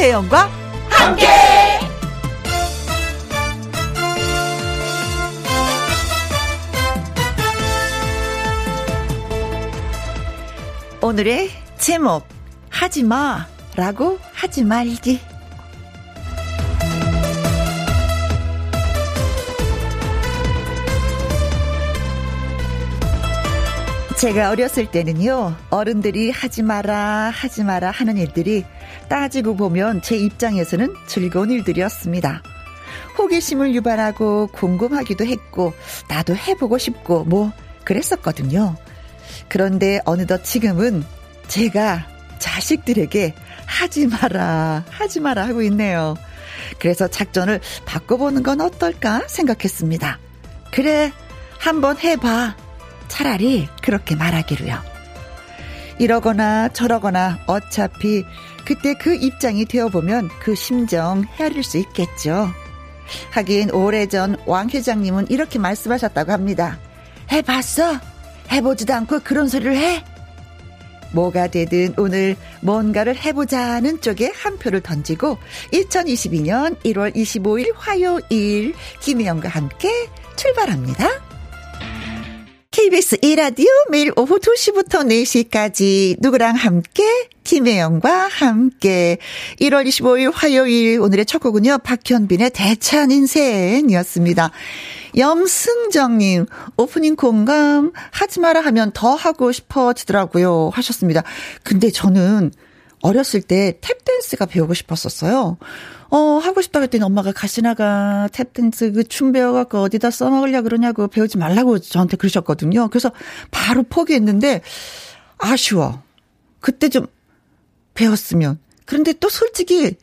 김혜영과 함께. 오늘의 제목 하지마 라고 하지 말기 제가 어렸을 때는요, 어른들이 하지 마라, 하지 마라 하는 일들이 따지고 보면 제 입장에서는 즐거운 일들이었습니다. 호기심을 유발하고 궁금하기도 했고, 나도 해보고 싶고, 뭐, 그랬었거든요. 그런데 어느덧 지금은 제가 자식들에게 하지 마라, 하지 마라 하고 있네요. 그래서 작전을 바꿔보는 건 어떨까 생각했습니다. 그래, 한번 해봐. 차라리 그렇게 말하기로요. 이러거나 저러거나 어차피 그때 그 입장이 되어보면 그 심정 헤아릴 수 있겠죠. 하긴 오래전 왕 회장님은 이렇게 말씀하셨다고 합니다. 해봤어? 해보지도 않고 그런 소리를 해? 뭐가 되든 오늘 뭔가를 해보자는 쪽에 한 표를 던지고 2022년 1월 25일 화요일 김혜영과 함께 출발합니다. KBS 1라디오 매일 오후 2시부터 4시까지 누구랑 함께 김혜영과 함께 1월 25일 화요일 오늘의 첫 곡은요. 박현빈의 대찬 인생이었습니다. 염승정님 오프닝 공감 하지 마라 하면 더 하고 싶어지더라고요 하셨습니다. 근데 저는 어렸을 때 탭 댄스가 배우고 싶었었어요. 어, 하고 싶다고 했더니 엄마가 가시나가 탭댄스 그 춤 배워갖고 어디다 써먹으려 그러냐고 배우지 말라고 저한테 그러셨거든요. 그래서 바로 포기했는데 아쉬워. 그때 좀 배웠으면. 그런데 또 솔직히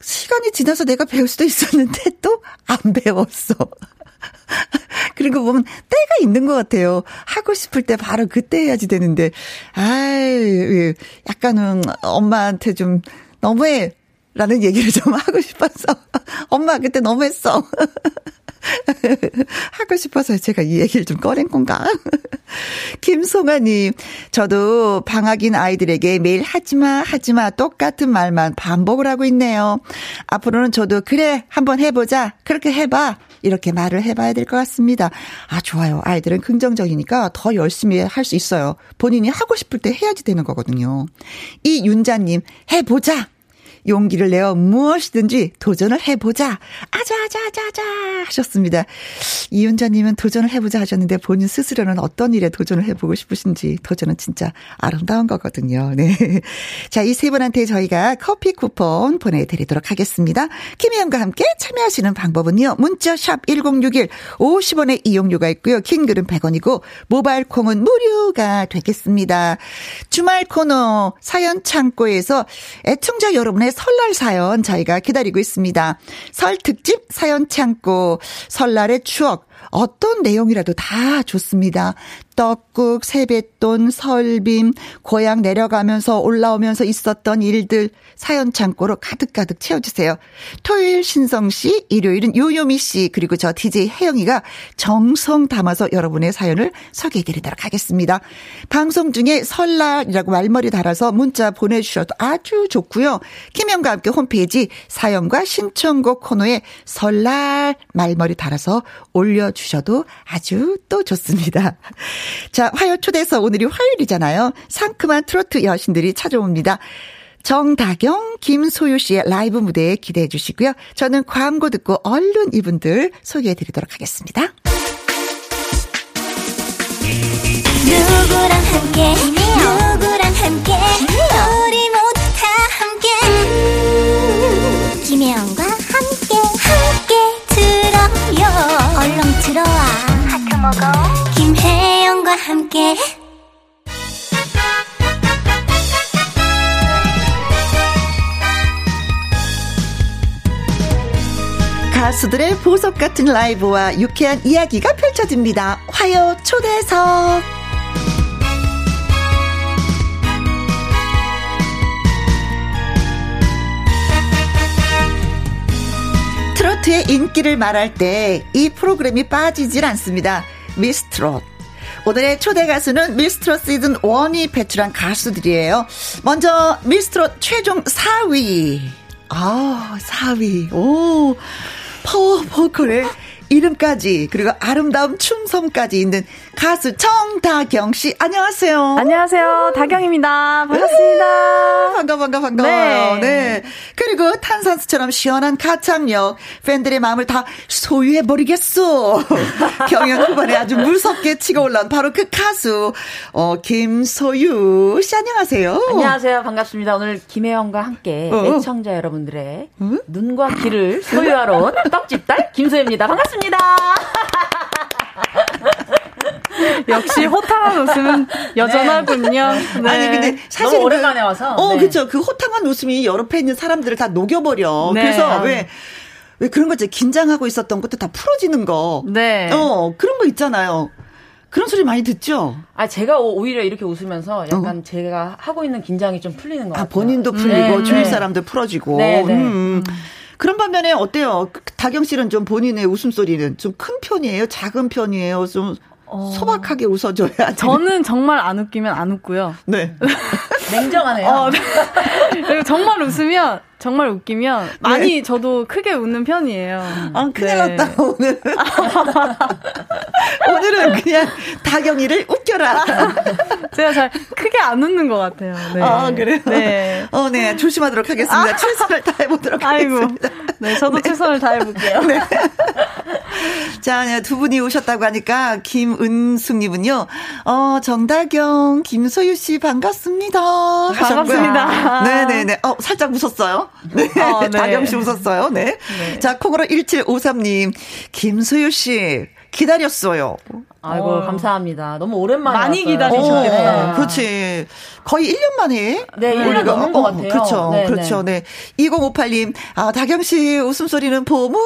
시간이 지나서 내가 배울 수도 있었는데 또 안 배웠어. 그리고 보면 때가 있는 것 같아요. 하고 싶을 때 바로 그때 해야지 되는데, 아이, 약간은 엄마한테 좀 너무해. 라는 얘기를 좀 하고 싶어서. 엄마, 그때 너무했어. 하고 싶어서 제가 이 얘기를 좀 꺼낸 건가? 김송아님, 저도 방학인 아이들에게 매일 하지마, 하지마, 똑같은 말만 반복을 하고 있네요. 앞으로는 저도, 그래, 한번 해보자. 그렇게 해봐. 이렇게 말을 해봐야 될 것 같습니다. 아, 좋아요. 아이들은 긍정적이니까 더 열심히 할 수 있어요. 본인이 하고 싶을 때 해야지 되는 거거든요. 이 윤자님, 해보자! 용기를 내어 무엇이든지 도전을 해보자. 아자, 아자, 아자, 아자 하셨습니다. 이윤자님은 도전을 해보자 하셨는데 본인 스스로는 어떤 일에 도전을 해보고 싶으신지 도전은 진짜 아름다운 거거든요. 네. 자, 이 세 분한테 저희가 커피 쿠폰 보내드리도록 하겠습니다. 김혜영과 함께 참여하시는 방법은요. 문자샵 1061 50원의 이용료가 있고요. 킹글은 100원이고 모바일 콩은 무료가 되겠습니다. 주말 코너 사연 창고에서 애청자 여러분의 설날 사연 저희가 기다리고 있습니다. 설 특집 사연 창고, 설날의 추억, 어떤 내용이라도 다 좋습니다. 떡국, 세뱃돈, 설빔, 고향 내려가면서 올라오면서 있었던 일들 사연 창고로 가득가득 채워주세요. 토요일 신성 씨, 일요일은 요요미 씨, 그리고 저 DJ 혜영이가 정성 담아서 여러분의 사연을 소개해드리도록 하겠습니다. 방송 중에 설날이라고 말머리 달아서 문자 보내주셔도 아주 좋고요. 김영과 함께 홈페이지 사연과 신청곡 코너에 설날 말머리 달아서 올려주셔도 아주 또 좋습니다. 자, 화요 초대서 오늘이 화요일이잖아요. 상큼한 트로트 여신들이 찾아옵니다. 정다경, 김소유 씨의 라이브 무대에 기대해 주시고요. 저는 광고 듣고 얼른 이분들 소개해 드리도록 하겠습니다. 누구랑 함께, 누구랑 함께, 우리 모두 다 함께. 김혜영과 함께, 함께 들어요. 얼렁 들어와. 하트 먹어. 김혜영과 함께 가수들의 보석 같은 라이브와 유쾌한 이야기가 펼쳐집니다. 화요 초대석. 트로트의 인기를 말할 때 이 프로그램이 빠지질 않습니다. 미스트롯. 오늘의 초대 가수는 미스트롯 시즌 1이 배출한 가수들이에요. 먼저 미스트롯 최종 4위. 아, 4위. 오, 파워 보컬의 이름까지 그리고 아름다운 춤성까지 있는 가수 정다경 씨 안녕하세요. 안녕하세요. 다경입니다. 반갑습니다. 반가 반가 반가워요. 네. 네. 그리고 탄산수처럼 시원한 가창력 팬들의 마음을 다 소유해 버리겠어. 경연 후반에 아주 무섭게 치고 올라온 바로 그 가수 어 김소유 씨 안녕하세요. 안녕하세요. 반갑습니다. 오늘 김혜영과 함께 어. 애청자 여러분들의 응? 눈과 귀를 소유하러 온 떡집딸 김소유입니다. 반갑습니다. 반갑습니다. 역시 호탕한 웃음은 여전하군요. 네. 네. 아니 근데 사실 너무 오랜만에 와서. 어, 네. 그렇죠. 그 호탕한 웃음이 여러 팬 있는 사람들을 다 녹여버려. 네. 그래서 왜. 왜 그런 거지 긴장하고 있었던 것도 다 풀어지는 거. 네. 어 그런 거 있잖아요. 그런 소리 많이 듣죠? 아, 제가 오히려 이렇게 웃으면서 약간 어. 제가 하고 있는 긴장이 좀 풀리는 것 아, 같아요. 아, 본인도 풀리고, 네, 주위 네. 사람들 풀어지고. 네, 네. 음. 음. 그런 반면에 어때요? 다경 씨는 좀 본인의 웃음소리는 좀 큰 편이에요? 작은 편이에요? 좀 어... 소박하게 웃어줘야. 저는 정말 안 웃기면 안 웃고요. 네. 냉정하네요. 어, 네. 그리고 정말 웃으면 정말 웃기면 많이 네. 저도 크게 웃는 편이에요. 아, 큰일 네. 났다, 오늘. 오늘은 그냥 다경이를 웃겨라. 제가 잘 크게 안 웃는 것 같아요. 네. 아, 그래요? 네. 어, 네. 조심하도록 하겠습니다. 아. 최선을 다해보도록 아이고. 하겠습니다. 네, 저도 네. 최선을 다해볼게요. 네. 자, 네, 두 분이 오셨다고 하니까 김은숙님은요, 어, 정다경, 김소유 씨 반갑습니다. 반갑습니다. 네네네. 어, 살짝 웃었어요. 네. 어, 네. 다경 씨 웃었어요. 네. 네. 자, 콩으로 1753님, 김소유 씨, 기다렸어요. 아이고 어. 감사합니다. 너무 오랜만에 많이 기다리셨겠다. 어, 그렇지. 거의 1년 만에. 네, 1년 넘은 것 같아요. 그렇죠. 네, 그렇죠. 네. 2058님, 아, 다경 씨 웃음소리는 보물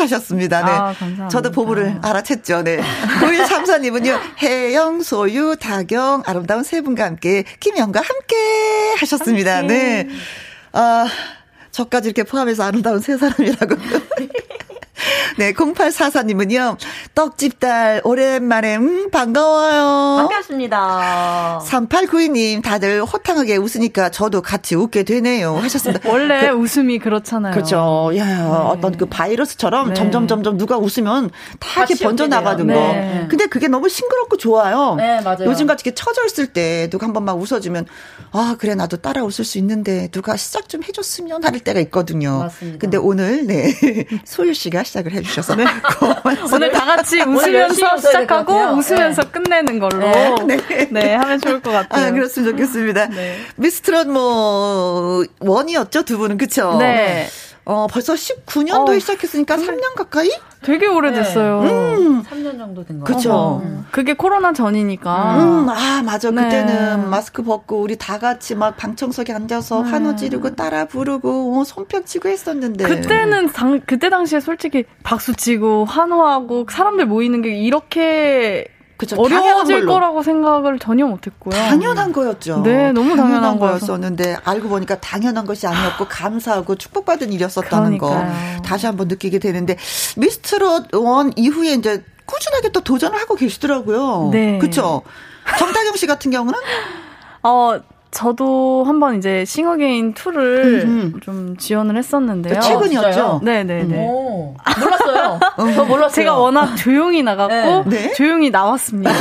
하셨습니다. 네. 아, 감사합니다. 저도 보물을 알아챘죠. 네. 9134님은요, 혜영, 소유, 다경, 아름다운 세 분과 함께, 김영과 함께 하셨습니다. 함께. 네. 아, 저까지 이렇게 포함해서 아름다운 세 사람이라고. 네, 0844님은요, 떡집딸, 오랜만에, 음, 반가워요. 반갑습니다. 3892님, 다들 호탕하게 웃으니까 저도 같이 웃게 되네요. 하셨습니다. 원래 그, 웃음이 그렇잖아요. 그렇죠. 야, 네. 어떤 그 바이러스처럼 네. 점점, 점점 누가 웃으면 다 이렇게 번져나가는 거. 네. 근데 그게 너무 싱그럽고 좋아요. 네, 맞아요. 요즘같이 이렇게 처져 있을 때 누가 한 번만 웃어주면, 아, 그래, 나도 따라 웃을 수 있는데 누가 시작 좀 해줬으면 할 때가 있거든요. 맞습니다. 근데 오늘, 네. 소유 씨가 시작을 해주셔서. 네. 오늘 다 같이 웃으면서 시작하고 웃으면서 네. 끝내는 걸로. 네. 네. 네. 하면 좋을 것 같아요. 아, 그렇으면 좋겠습니다. 네. 미스트롯 뭐, 원이었죠? 두 분은, 그쵸? 네. 어, 벌써 19년도에 어, 시작했으니까 3년 가까이? 되게 오래됐어요. 네. 음. 3년 정도 된 거죠. 그쵸. 음. 그게 코로나 전이니까. 음, 아, 맞아. 네. 그때는 마스크 벗고 우리 다 같이 막 방청석에 앉아서 네. 한우 지르고 따라 부르고 어, 손뼉 치고 했었는데. 그때는 당, 그때 당시에 솔직히 박수 치고 환호하고 사람들 모이는 게 이렇게 그쵸, 어려워질 거라고 생각을 전혀 못했고요. 당연한 거였죠. 네, 너무 당연한, 당연한 거였었는데 알고 보니까 당연한 것이 아니었고 감사하고 축복받은 일이었었다는 그러니까요. 거 다시 한번 느끼게 되는데 미스트롯 one 이후에 이제 꾸준하게 또 도전을 하고 계시더라고요. 네, 그렇죠. 정다경 씨 같은 경우는 어 저도 한번 이제 싱어게인 2를 음흠. 좀 지원을 했었는데요. 그 최근이었죠? 네네네. 오, 몰랐어요. 저 몰랐어요. 제가 워낙 조용히 나갔고, 네. 네? 조용히 나왔습니다.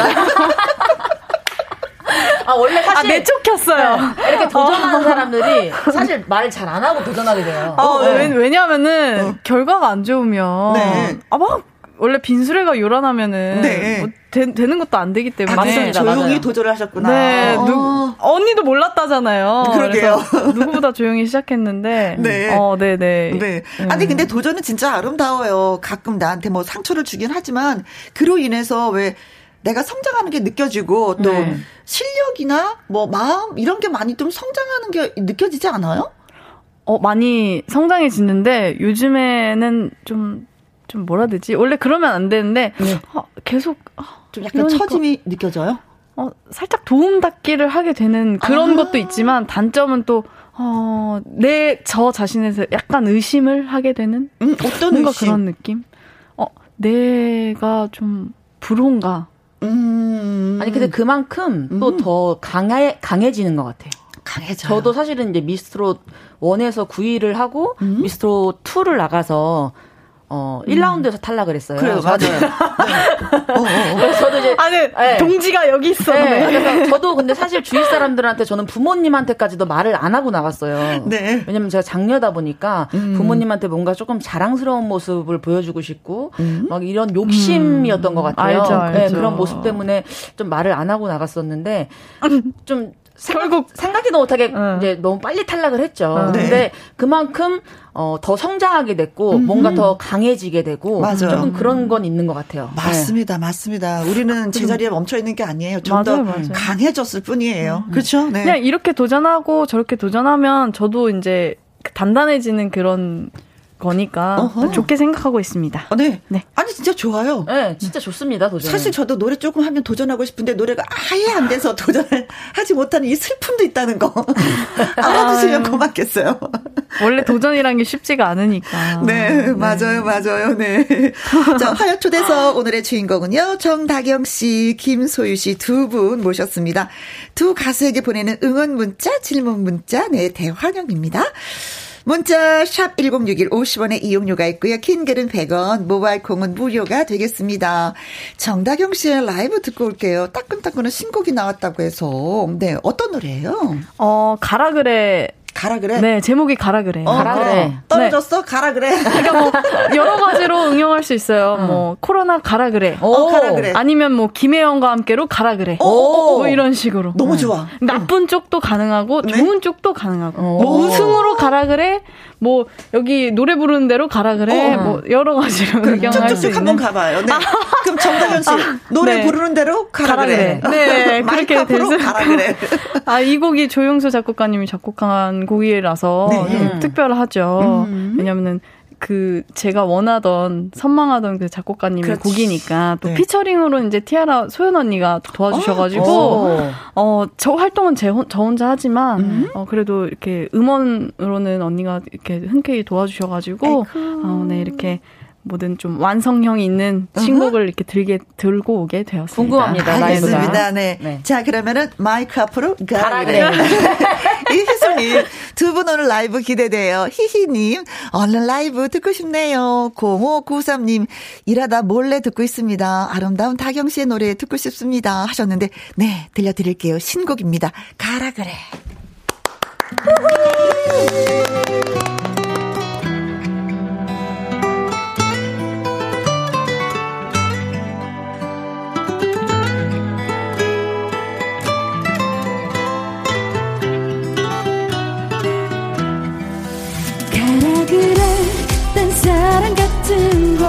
아, 원래 사실. 아, 내쫓겼어요. 네, 이렇게 도전하는 사람들이 사실 말잘안 하고 도전하게 돼요. 어, 네. 왜냐면은, 어. 결과가 안 좋으면, 네. 아, 막, 원래 빈수레가 요란하면은 네. 뭐 되, 는 것도 안 되기 때문에 아, 맞습니다. 조용히 맞아요. 도전을 하셨구나. 네, 어. 누, 언니도 몰랐다잖아요. 그러게요. 누구보다 조용히 시작했는데. 네. 어, 네, 네. 네. 아니 근데 도전은 진짜 아름다워요. 가끔 나한테 뭐 상처를 주긴 하지만 그로 인해서 왜 내가 성장하는 게 느껴지고 또 네. 실력이나 뭐 마음 이런 게 많이 좀 성장하는 게 느껴지지 않아요? 어, 많이 성장해지는데 요즘에는 좀 좀 뭐라 해야 되지? 원래 그러면 안 되는데 네. 아, 계속 아, 좀 약간 이러니까, 처짐이 느껴져요? 어, 살짝 도움 닫기를 하게 되는 그런 아~ 것도 있지만 단점은 또 어, 내 저 자신에서 약간 의심을 하게 되는 음, 어떤 뭔가 의심? 그런 느낌? 어, 내가 좀 불온가? 음. 아니 근데 그만큼 또더 강해 강해지는 것 같아요. 강해져. 저도 사실은 이제 미스트롯 1에서 9위를 하고 음? 미스트롯 2를 나가서 어, 1라운드에서 음. 탈락을 했어요. 그래요, 맞아요. 네. 어, 어, 어. 저도 이제. 아니, 네. 동지가 여기 있어. 네. 그래서 저도 근데 사실 주위 사람들한테 저는 부모님한테까지도 말을 안 하고 나갔어요. 네. 왜냐면 제가 장녀다 보니까 음. 부모님한테 뭔가 조금 자랑스러운 모습을 보여주고 싶고, 음. 막 이런 욕심이었던 것 같아요. 알죠, 알죠. 네, 그런 모습 때문에 좀 말을 안 하고 나갔었는데, 좀 결국 생각지도 못하게 어. 이제 너무 빨리 탈락을 했죠. 어. 근데 네. 그만큼 어, 더 성장하게 됐고 음흠. 뭔가 더 강해지게 되고 맞아요. 조금 그런 건 있는 것 같아요. 맞습니다, 네. 맞습니다. 우리는 제자리에 멈춰 있는 게 아니에요. 좀 더 강해졌을 뿐이에요. 음. 그렇죠? 네. 그냥 이렇게 도전하고 저렇게 도전하면 저도 이제 단단해지는 그런 거니까 어허. 좋게 생각하고 있습니다. 아, 네. 네. 아니 진짜 좋아요. 네, 진짜 좋습니다. 도전. 사실 저도 노래 조금 하면 도전하고 싶은데 노래가 아예 안 돼서 도전을 하지 못하는 이 슬픔도 있다는 거 알아두시면 아, 고맙겠어요. 원래 도전이란 게 쉽지가 않으니까. 네, 네. 맞아요, 맞아요. 네. 자, 화요 초대석 오늘의 주인공은요 정다경 씨, 김소유 씨 두 분 모셨습니다. 두 가수에게 보내는 응원 문자, 질문 문자, 네 대환영입니다. 문자 샵 1061 50원의 이용료가 있고요. 킹글은 100원, 모바일 콩은 무료가 되겠습니다. 정다경 씨의 라이브 듣고 올게요. 따끈따끈한 신곡이 나왔다고 해서. 네, 어떤 노래예요? 어, 가라 그래 가라 그래? 네, 제목이 가라 그래. 어, 가라 그래. 네. 떨어졌어? 네. 가라 그래. 그러니까 뭐 여러 가지로 응용할 수 있어요. 어. 뭐 코로나 가라 그래. 어, 가라 그래. 아니면 뭐 김혜영과 함께로 가라 그래. 오. 뭐 이런 식으로. 너무 좋아. 나쁜 쪽도 가능하고 네? 좋은 쪽도 가능하고. 뭐 우승으로 가라 그래. 뭐 여기 노래 부르는 대로 가라 그래. 어. 뭐 여러 가지로 의견할 수 있는. 한번 가봐요. 네. 아. 그럼 정다현 씨 아, 노래 네. 부르는 대로 가라, 가라 그래. 그래. 네, 그렇게 돼서 가라 그래. 아, 이 곡이 조용수 작곡가님이 작곡한 곡이라서 네. 특별하죠. 음. 왜냐면은 그 제가 원하던 선망하던 그 작곡가님의 그렇지. 곡이니까 또 네. 피처링으로 이제 티아라 소연 언니가 도와주셔가지고 어, 어 저 활동은 제, 저 혼자 하지만 음? 어 그래도 이렇게 음원으로는 언니가 이렇게 흔쾌히 도와주셔가지고 어, 네 이렇게 모든 좀 완성형이 있는 신곡을 이렇게 들게 들고 오게 되었습니다. 궁금합니다. 알겠습니다. 네. 네. 자 그러면은 마이크 앞으로 가라 그래. 이희수님 두 분 오늘 라이브 기대돼요. 히히님 얼른 라이브 듣고 싶네요. 0593님 일하다 몰래 듣고 있습니다. 아름다운 다경 씨의 노래 듣고 싶습니다 하셨는데 네 들려드릴게요. 신곡입니다. 가라 그래.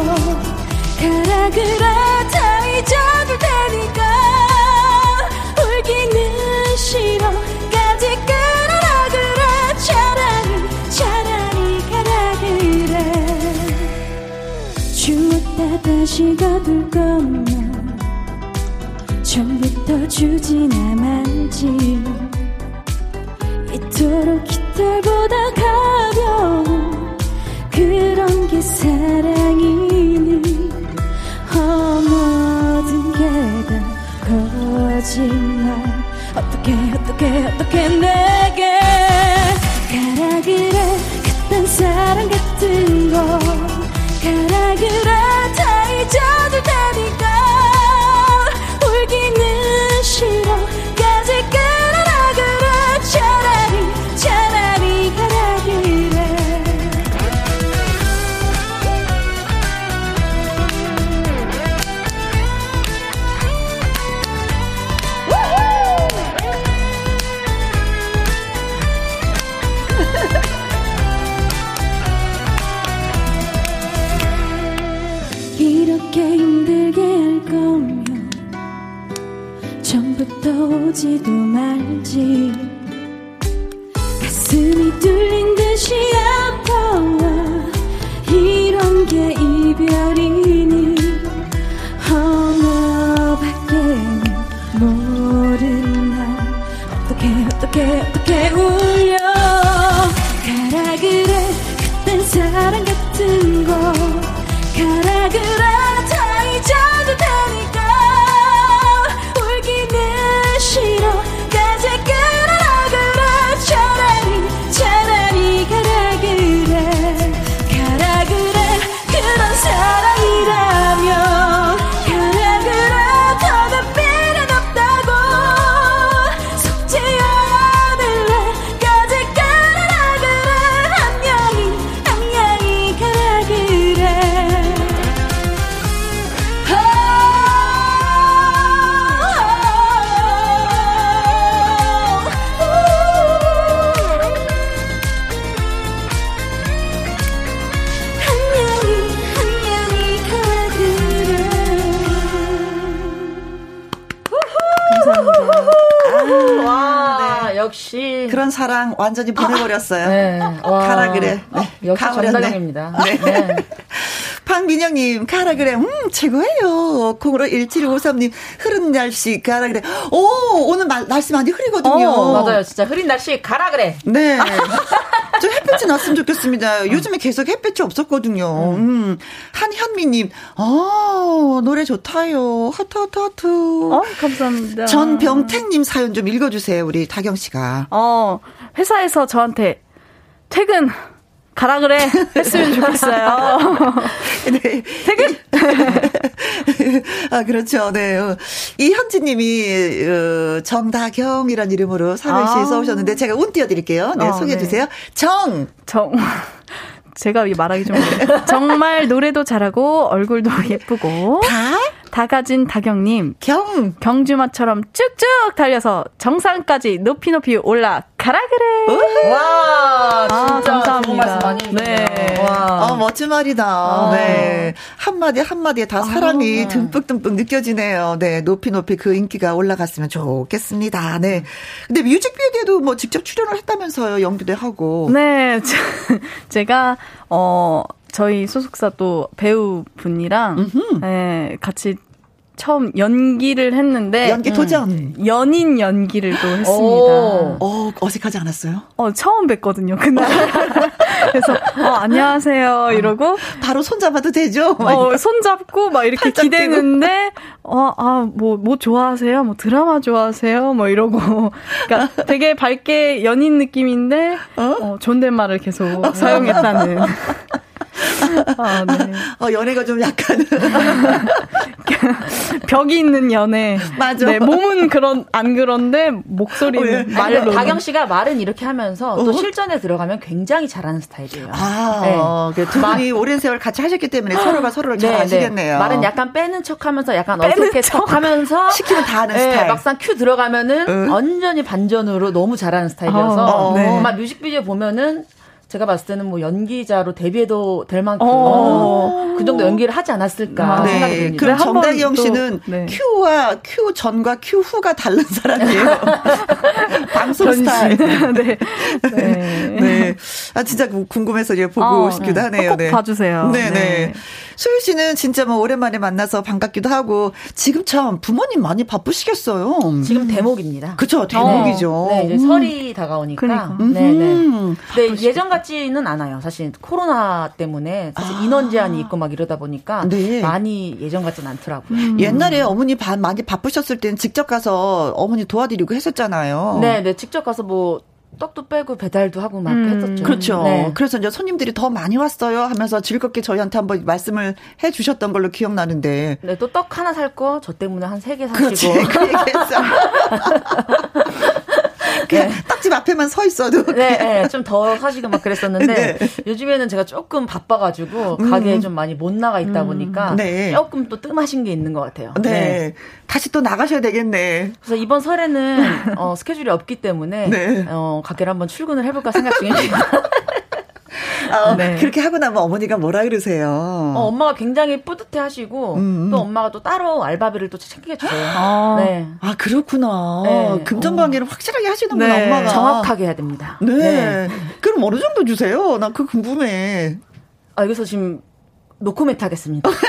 가라 그래 다 잊어줄 테니까. 울기는 싫어까지 끌어라 그래. 차라리 차라리 가라 그래 주었다 다시 가둘 거면 처음부터 주지나 말지. 이토록 깃털보다 가벼운 그런 게 사랑이 거짓말 어떻게 어떻게 어떻게 내게 가라 그래 그딴 사랑 같은 거 가라 그래 다 잊어줄 테니까 말 완전히 보내버렸어요. 네. 가라 그래. 네. 역시 정다경입니다. 네. 네. 황민영님, 가라 그래. 음, 최고예요. 콩으로 1753님, 흐른 날씨, 가라 그래. 오, 오늘 마, 날씨 많이 흐리거든요. 어, 맞아요. 진짜 흐린 날씨, 가라 그래. 네. 좀 햇빛이 났으면 좋겠습니다. 요즘에 계속 햇빛이 없었거든요. 음. 음. 한현미님, 어, 노래 좋다요. 하트, 하트, 하트. 어, 감사합니다. 전병택님 사연 좀 읽어주세요. 우리 다경 씨가. 어, 회사에서 저한테 퇴근 가라 그래 했으면 좋겠어요. 네. 퇴근. 아 그렇죠. 네. 어, 이현지 님이 어, 정다경이란 이름으로 삼행시 아. 써오셨는데 제가 운 띄워드릴게요. 네, 어, 소개해 네. 주세요. 정. 정. 제가 말하기 좀 정말 노래도 잘하고 얼굴도 예쁘고 다? 다 가진 다경님 경 경주마처럼 쭉쭉 달려서 정상까지 높이 높이 올라 가라 그래. 와 아, 진짜 감사합니다. 네. 와. 어, 멋진 말이다. 아. 네. 한마디 한마디에 다 사랑이 아. 듬뿍듬뿍 느껴지네요. 네. 높이 높이 그 인기가 올라갔으면 좋겠습니다. 네. 근데 뮤직비디오도 뭐 직접 출연을 했다면서요. 연기도 하고. 네. 제가 어 저희 소속사 또 배우분이랑 예, 같이 처음 연기를 했는데 연기 도전 음, 연인 연기를 또 했습니다. 오, 어, 어색하지 않았어요? 어 처음 뵀거든요 그날. 그래서 어 안녕하세요 이러고 바로 손잡아도 되죠? 어 손잡고 막 이렇게 기대는데 어아뭐뭐 뭐 좋아하세요? 뭐 드라마 좋아하세요? 뭐 이러고 그러니까 되게 밝게 연인 느낌인데 어, 어 존댓말을 계속 사용했다는. 아, 네. 어, 연애가 좀 약간. 벽이 있는 연애. 맞아. 네, 몸은 그런, 안 그런데, 목소리는, 어, 예. 말로. 다경 씨가 말은 이렇게 하면서 또 어? 실전에 들어가면 굉장히 잘하는 스타일이에요. 아, 네. 어, 그두 분이 오랜 세월 같이 하셨기 때문에 서로가 서로를 잘 네, 네. 아시겠네요. 말은 약간 빼는 척 하면서 약간 어색해 척 하면서. 시키면 다 하는 네, 스타일. 막상 큐 들어가면은 응. 완전히 반전으로 너무 잘하는 스타일이어서. 어, 네. 막 뮤직비디오 보면은 제가 봤을 때는 뭐 연기자로 데뷔해도 될 만큼 어. 그 정도 연기를 하지 않았을까 아, 네. 생각이 듭니다. 그럼 정다경 씨는 네. 큐와 큐 전과 큐 후가 다른 사람이에요. 방송 스타일. 네. 네. 네. 아 진짜 궁금해서 이제 보고 어, 싶기도 하네요. 꼭 네. 봐주세요. 네네. 네. 소유 씨는 진짜 뭐 오랜만에 만나서 반갑기도 하고 지금 참 부모님 많이 바쁘시겠어요. 지금 대목입니다. 그렇죠. 대목이죠. 어. 네, 이제 설이 다가오니까. 그러니까. 네네. 네. 네, 예전 같 지는 않아요. 사실 코로나 때문에 사실 아. 인원 제한이 있고 막 이러다 보니까 네. 많이 예전 같지는 않더라고요. 음. 옛날에 어머니 많이 바쁘셨을 때는 직접 가서 어머니 도와드리고 했었잖아요. 네, 네, 직접 가서 뭐 떡도 빼고 배달도 하고 막 음, 했었죠. 그렇죠. 네. 그래서 이제 손님들이 더 많이 왔어요 하면서 즐겁게 저희한테 한번 말씀을 해 주셨던 걸로 기억나는데. 네, 또 떡 하나 살 거 저 때문에 한 세 개 사시고. 그렇지. 그 얘기했어. 네. 딱집 앞에만 서 있어도. 네, 네. 좀 더 사시고 막 그랬었는데 네. 요즘에는 제가 조금 바빠가지고 음. 가게에 좀 많이 못 나가 있다 음. 보니까 네. 조금 또 뜸하신 게 있는 것 같아요. 네. 네. 다시 또 나가셔야 되겠네. 그래서 이번 설에는 어, 스케줄이 없기 때문에 네. 어, 가게를 한번 출근을 해볼까 생각 중입니다. 어, 네. 그렇게 하고 나면 어머니가 뭐라 그러세요? 어, 엄마가 굉장히 뿌듯해 하시고, 음. 또 엄마가 또 따로 알바비를 또 챙겨 줘요. 아, 네. 아 그렇구나. 네. 금전관계를 어. 확실하게 하시는구나, 네. 엄마가. 정확하게 해야 됩니다. 네. 네. 그럼 어느 정도 주세요? 나 그거 궁금해. 아, 여기서 지금 노코멘트 하겠습니다.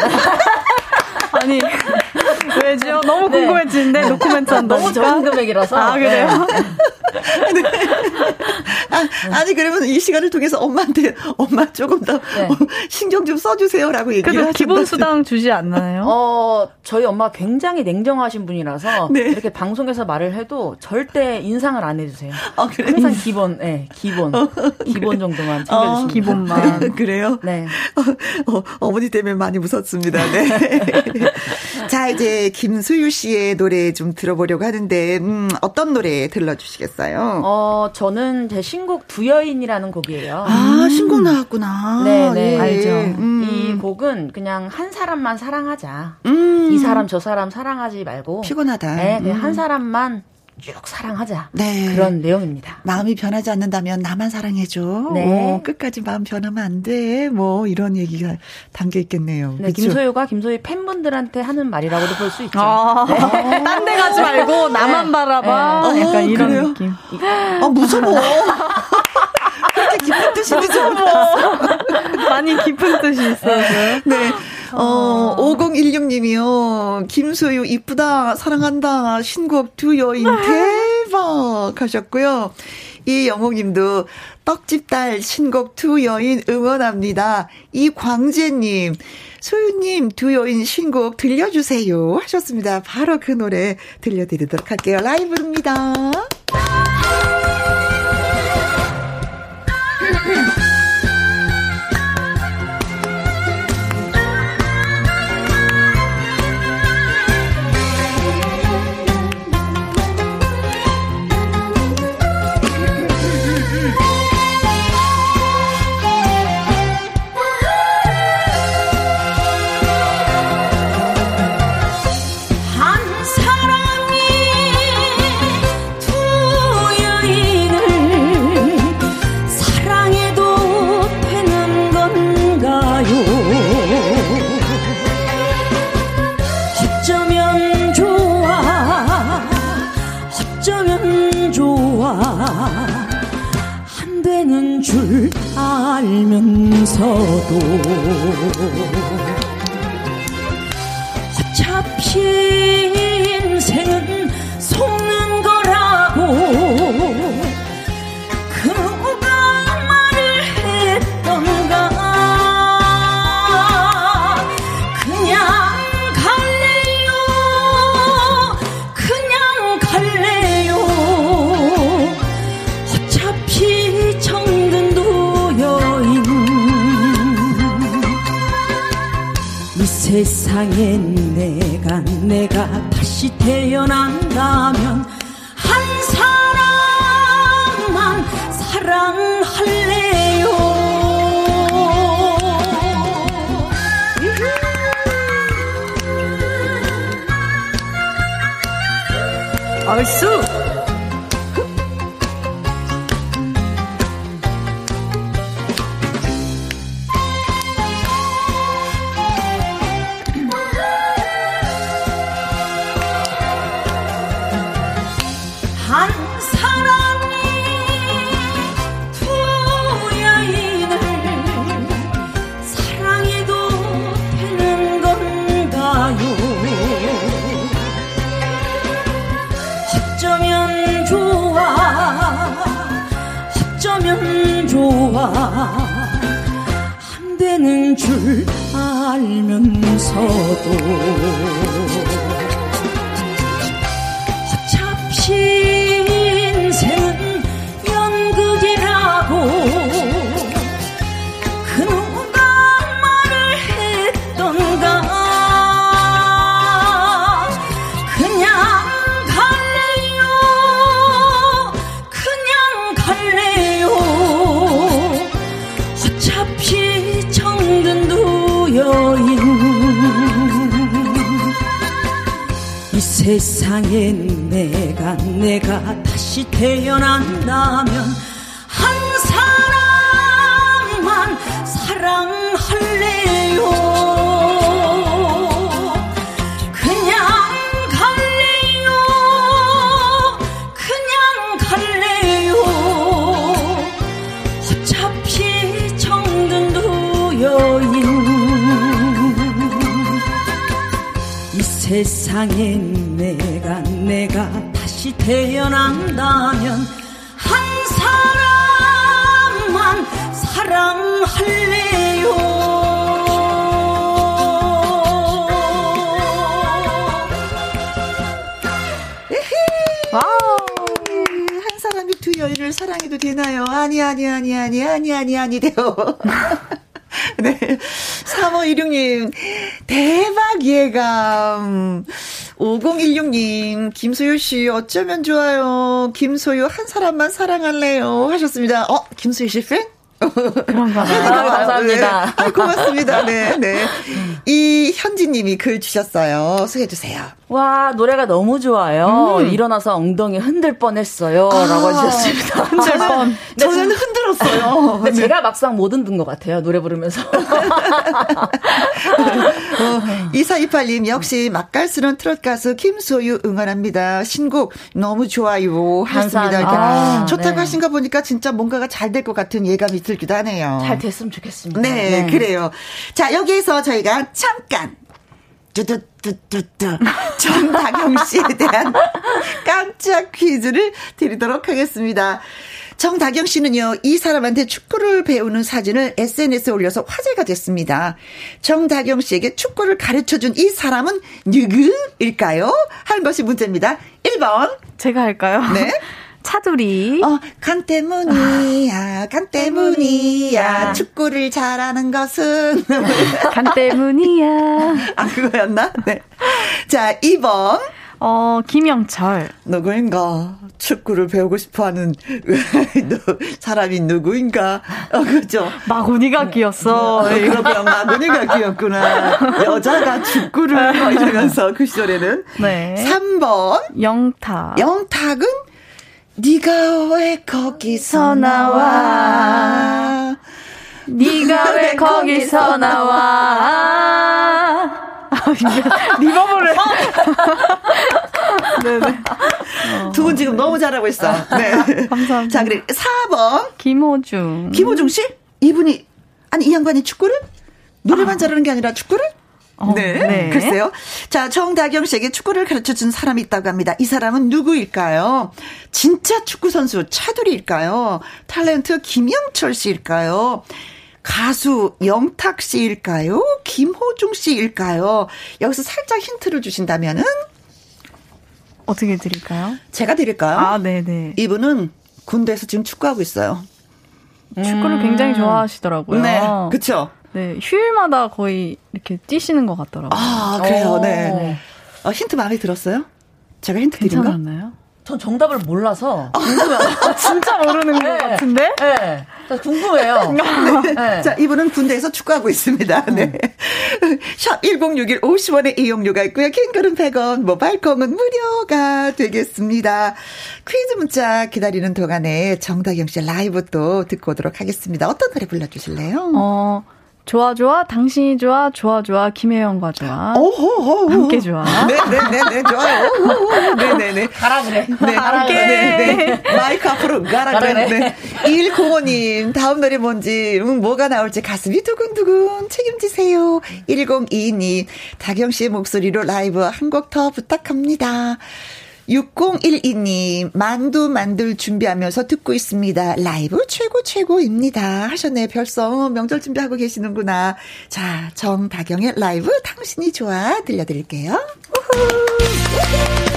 아니 왜죠? 너무 네. 궁금해지는데 노코멘트 한다. 너무 좋은 금액이라서. 아 그래요? 네. 아, 니 그러면 이 시간을 통해서 엄마한테 엄마 조금 더 네. 신경 좀 써주세요라고 얘기를 하셨 기본 수당 주지 않나요? 어 저희 엄마 굉장히 냉정하신 분이라서 네. 이렇게 방송에서 말을 해도 절대 인상을 안 해주세요. 아, 그래? 항상 기본, 네 기본 어, 기본 정도만 챙겨주시면 어, 기본만 그래요? 네. 어, 어, 머니 때문에 많이 무섭습니다. 네. 자 이제 김수유 씨의 노래 좀 들어보려고 하는데 음, 어떤 노래 들려주시겠어요? 어 저는 제 신곡 부여인이라는 곡이에요. 아, 신곡 나왔구나. 네, 네. 예. 알죠. 음. 이 곡은 그냥 한 사람만 사랑하자. 음. 이 사람 저 사람 사랑하지 말고 피곤하다. 네, 음. 한 사람만 쭉 사랑하자. 네. 그런 내용입니다. 마음이 변하지 않는다면 나만 사랑해줘. 네. 어, 끝까지 마음 변하면 안 돼. 뭐 이런 얘기가 담겨 있겠네요. 네, 김소유가 김소유 팬분들한테 하는 말이라고도 볼 수 있죠. 아, 네. 딴데 가지 말고 나만 네. 바라봐. 네. 약간 어, 이런 그래요? 느낌. 아 무서워. 그렇게 깊은 뜻이 무서워. 많이 깊은 뜻이 있어요. 네. 어, 5016님이요. 김소유 이쁘다, 사랑한다, 신곡 두 여인 대박 하셨고요. 이영옥님도 떡집 딸 신곡 두 여인 응원합니다. 이광재님, 소유님 두 여인 신곡 들려주세요 하셨습니다. 바로 그 노래 들려드리도록 할게요. 라이브입니다. 세상엔 내가 내가 다시 태어난다면 한 사람만 사랑할래요 한 사람이 두 여인을 사랑해도 되나요? 아니 아니 아니 아니 아니 아니 아니 돼요. 네. 3516님, 대박 예감. 5016님, 김소유 씨, 어쩌면 좋아요. 김소유 한 사람만 사랑할래요. 하셨습니다. 어, 김소유 씨 팬? 그런가 봐요. 아, 감사합니다. 네. 아, 고맙습니다. 네, 네. 이 현지님이 글 주셨어요. 소개해 주세요. 와 노래가 너무 좋아요. 음. 일어나서 엉덩이 흔들 뻔했어요. 아, 라고 해주셨습니다. 흔들 뻔. 저는 흔들었어요. 근데 네. 제가 막상 못 흔든 것 같아요. 노래 부르면서. 어, 2428님 역시 맛깔스러운 트롯 가수 김소유 응원합니다. 신곡 너무 좋아요. 하셨습니다. 아, 좋다고 네. 하신 거 보니까 진짜 뭔가가 잘 될 것 같은 예감이 들기도 하네요. 잘 됐으면 좋겠습니다. 네, 네. 그래요. 자, 여기에서 저희가 잠깐 뚜뚜뚜뚜뚜 정다경 씨에 대한 깜짝 퀴즈를 드리도록 하겠습니다. 정다경 씨는요, 이 사람한테 축구를 배우는 사진을 SNS에 올려서 화제가 됐습니다. 정다경 씨에게 축구를 가르쳐 준 이 사람은 누구일까요? 하는 것이 문제입니다. 1번. 제가 할까요? 네. 차두리. 어, 간 때문이야, 간 때문이야. 축구를 잘하는 것은. 간 때문이야. 아, 그거였나? 네. 자, 2번. 어, 김영철. 누구인가? 축구를 배우고 싶어 하는 사람이 누구인가? 어, 그죠? 마구니가 끼었어. 어, 그렇구나. 마구니가 끼었구나. 여자가 축구를 이러면서 그 시절에는. 네. 3번. 영탁. 영탁은 네가 왜 거기서 나와? 네가 왜 거기서 나와? 리버브를. 네네. 두분 지금 너무 잘하고 있어. 네. 감사합니다. 자, 그래. 4번. 김호중. 김호중 씨? 이분이, 아니, 이 양반이 축구를? 노래만 아. 잘하는 게 아니라 축구를? 어, 네. 네. 글쎄요. 자, 정다경 씨에게 축구를 가르쳐 준 사람이 있다고 합니다. 이 사람은 누구일까요? 진짜 축구선수 차두리일까요? 탤런트 김영철 씨일까요? 가수 영탁 씨일까요? 김호중 씨일까요? 여기서 살짝 힌트를 주신다면은 어떻게 드릴까요? 제가 드릴까요? 아, 네, 네. 이분은 군대에서 지금 축구하고 있어요. 축구를 음. 굉장히 좋아하시더라고요. 네, 그렇죠. 네, 휴일마다 거의 이렇게 뛰시는 것 같더라고요. 아, 그래요, 네. 어, 힌트 마음에 들었어요? 제가 힌트 드린가? 괜찮았나요? 전 정답을 몰라서 궁금해요. 아, 진짜 모르는 네. 것 같은데? 네. 궁금해요. 네. 네. 자, 이분은 군대에서 축구하고 있습니다. 네. 샵 1061 50원의 이용료가 있고요. 킹글은 100원, 모바일 콩은 무료가 되겠습니다. 퀴즈 문자 기다리는 동안에 정다경 씨 라이브 또 듣고 오도록 하겠습니다. 어떤 노래 불러주실래요? 어, 좋아 좋아 당신이 좋아 좋아 좋아 김혜영과 좋아. 오호호 함께 좋아. 네네네네 네, 네, 좋아요. 네네네. 가라 그래. 네 함께. 네, 네. 마이크 앞으로 가라, 가라 그래. 네. 2105님 다음 노래 뭔지 음, 뭐가 나올지 가슴이 두근두근 책임지세요. 1022님 다경 씨의 목소리로 라이브 한 곡 더 부탁합니다 6012님, 만두 만들 준비하면서 듣고 있습니다. 라이브 최고 최고입니다. 하셨네. 벌써 명절 준비하고 계시는구나. 자, 정다경의 라이브 당신이 좋아 들려드릴게요. 우후.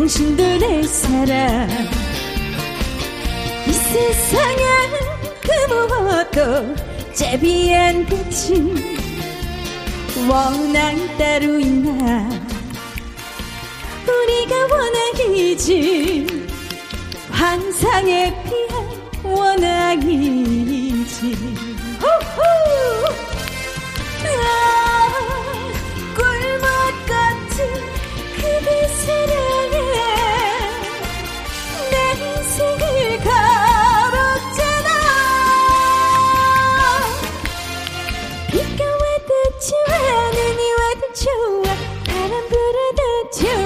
당신도 내 사랑. 이 세상엔 그 무엇도 제비한 빛이 원앙 따로 있나? 우리가 원앙이지 환상에 피한 원앙이지. 호호! 아, 꿀맛 같은 그대 사 좋아 눈이 와도 좋아. 바람 불어도 좋아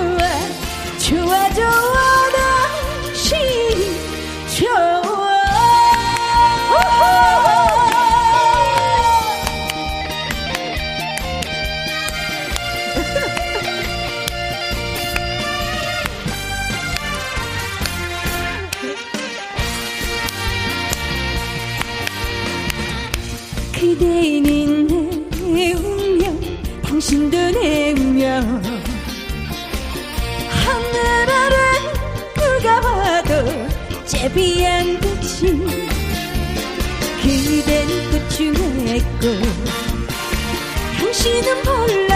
당신은 볼라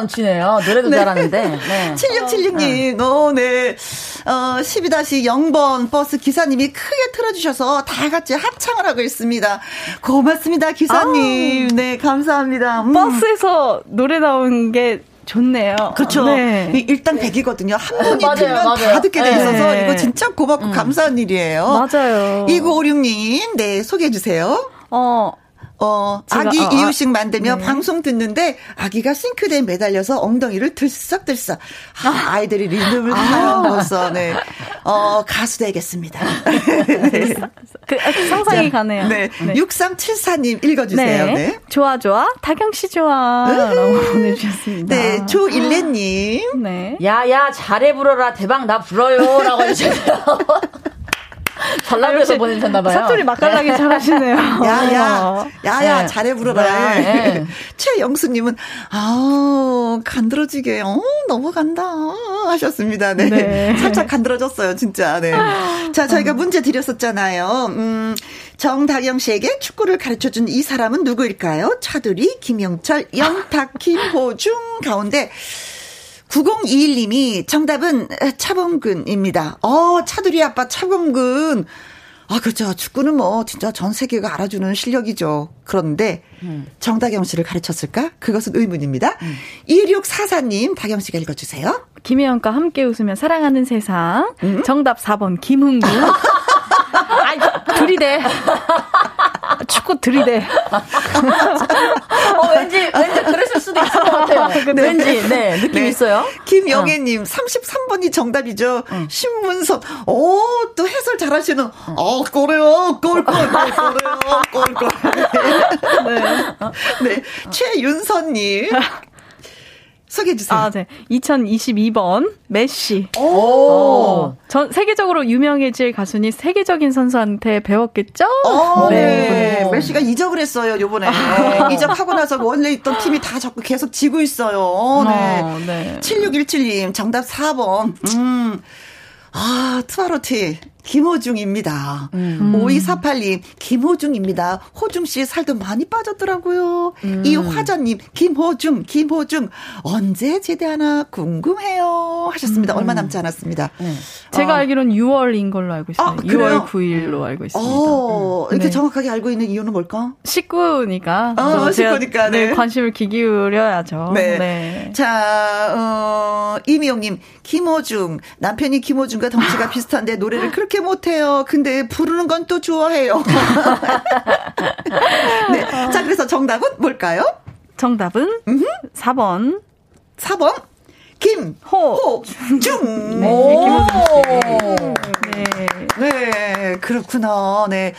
넘치네요. 노래도 잘하는데. 네. 7676님, 어, 네. 어, 12-0번 버스 기사님이 크게 틀어주셔서 다 같이 합창을 하고 있습니다. 고맙습니다, 기사님. 네, 감사합니다. 음. 버스에서 노래 나온 게 좋네요. 그렇죠. 네. 이- 일단 100이거든요. 한 분이 맞아요, 틀면 맞아요. 다 듣게 돼 있어서 네. 이거 진짜 고맙고 감사한 일이에요. 맞아요. 2956님, 네, 소개해 주세요. 어, 어, 아기 아, 아, 이유식 만들며 네. 방송 듣는데 아기가 싱크대에 매달려서 엉덩이를 들썩들썩. 아, 아이들이 리듬을 타면서 네. 어, 가수 되겠습니다. 네. 그, 아, 상상이 가네요. 네. 6374님 읽어주세요. 네. 좋아, 좋아. 다경씨 좋아. 라고 보내주셨습니다. 네. 조일레님. 네. 야 야 잘해 불어라 대박 나 불어요 라고 해주셨어요. 전라도에서 보내주셨나 봐요. 사투리 맛깔나게 잘하시네요. 야야, 야야, 네. 잘해 부르라. 네, 네. 최영수님은, 아우, 간드러지게, 어, 넘어간다. 하셨습니다. 네. 네. 살짝 간드러졌어요, 진짜. 네. 자, 저희가 문제 드렸었잖아요. 음, 정다경 씨에게 축구를 가르쳐 준 이 사람은 누구일까요? 차두리, 김영철, 영탁, 김호중 가운데, 9021님이 정답은 차범근입니다. 어, 차두리 아빠 차범근. 아, 그렇죠. 축구는 뭐, 진짜 전 세계가 알아주는 실력이죠. 그런데, 정다경 씨를 가르쳤을까? 그것은 의문입니다. 2644님, 다경 씨가 읽어주세요. 김혜영과 함께 웃으며 사랑하는 세상. 음? 정답 4번, 김흥구. 아이, 들이대. 축구 들이대. 어, 왠지, 왠지 그랬을 수도 있을 것 같아요. 왠지, 네, 느낌 네. 있어요. 김영애님, 33번이 정답이죠. 신문선, 오, 또 해설 잘하시는, 어, 꼬래요, 꼴, 꼴, 꼴, 꼬래요, 꼴, 꼴. 네. 최윤선님. 소개해 주세요. 아, 네. 2022번, 메시. 오. 어, 전 세계적으로 유명해질 가수니 세계적인 선수한테 배웠겠죠? 어, 네. 보내주셨습니다. 메시가 이적을 했어요, 요번에. 네. 이적하고 나서 원래 있던 팀이 다 자꾸 계속 지고 있어요. 네. 어, 네. 7617님, 정답 4번. 음. 아, 트와로티. 김호중입니다. 음. 5248님, 김호중입니다. 호중씨 살도 많이 빠졌더라고요. 음. 이 화자님, 김호중, 김호중. 언제 제대하나 궁금해요. 하셨습니다. 얼마 남지 않았습니다. 제가 어. 알기로는 6월인 걸로 알고 있어요. 아, 그래요? 6월 9일로 알고 있습니다. 어, 이렇게 네. 정확하게 알고 있는 이유는 뭘까? 식구니까. 어, 또 제가 식구니까, 네. 네, 관심을 기울여야죠. 네. 네. 자, 어, 이미영님, 김호중. 남편이 김호중과 덩치가 비슷한데 노래를 그렇게 못해요. 근데 부르는 건 또 좋아해요. 네. 자, 그래서 정답은 뭘까요? 정답은 4번. 4번. 김, 호. 호, 중. 네, 김호중 네. 네, 그렇구나. 네.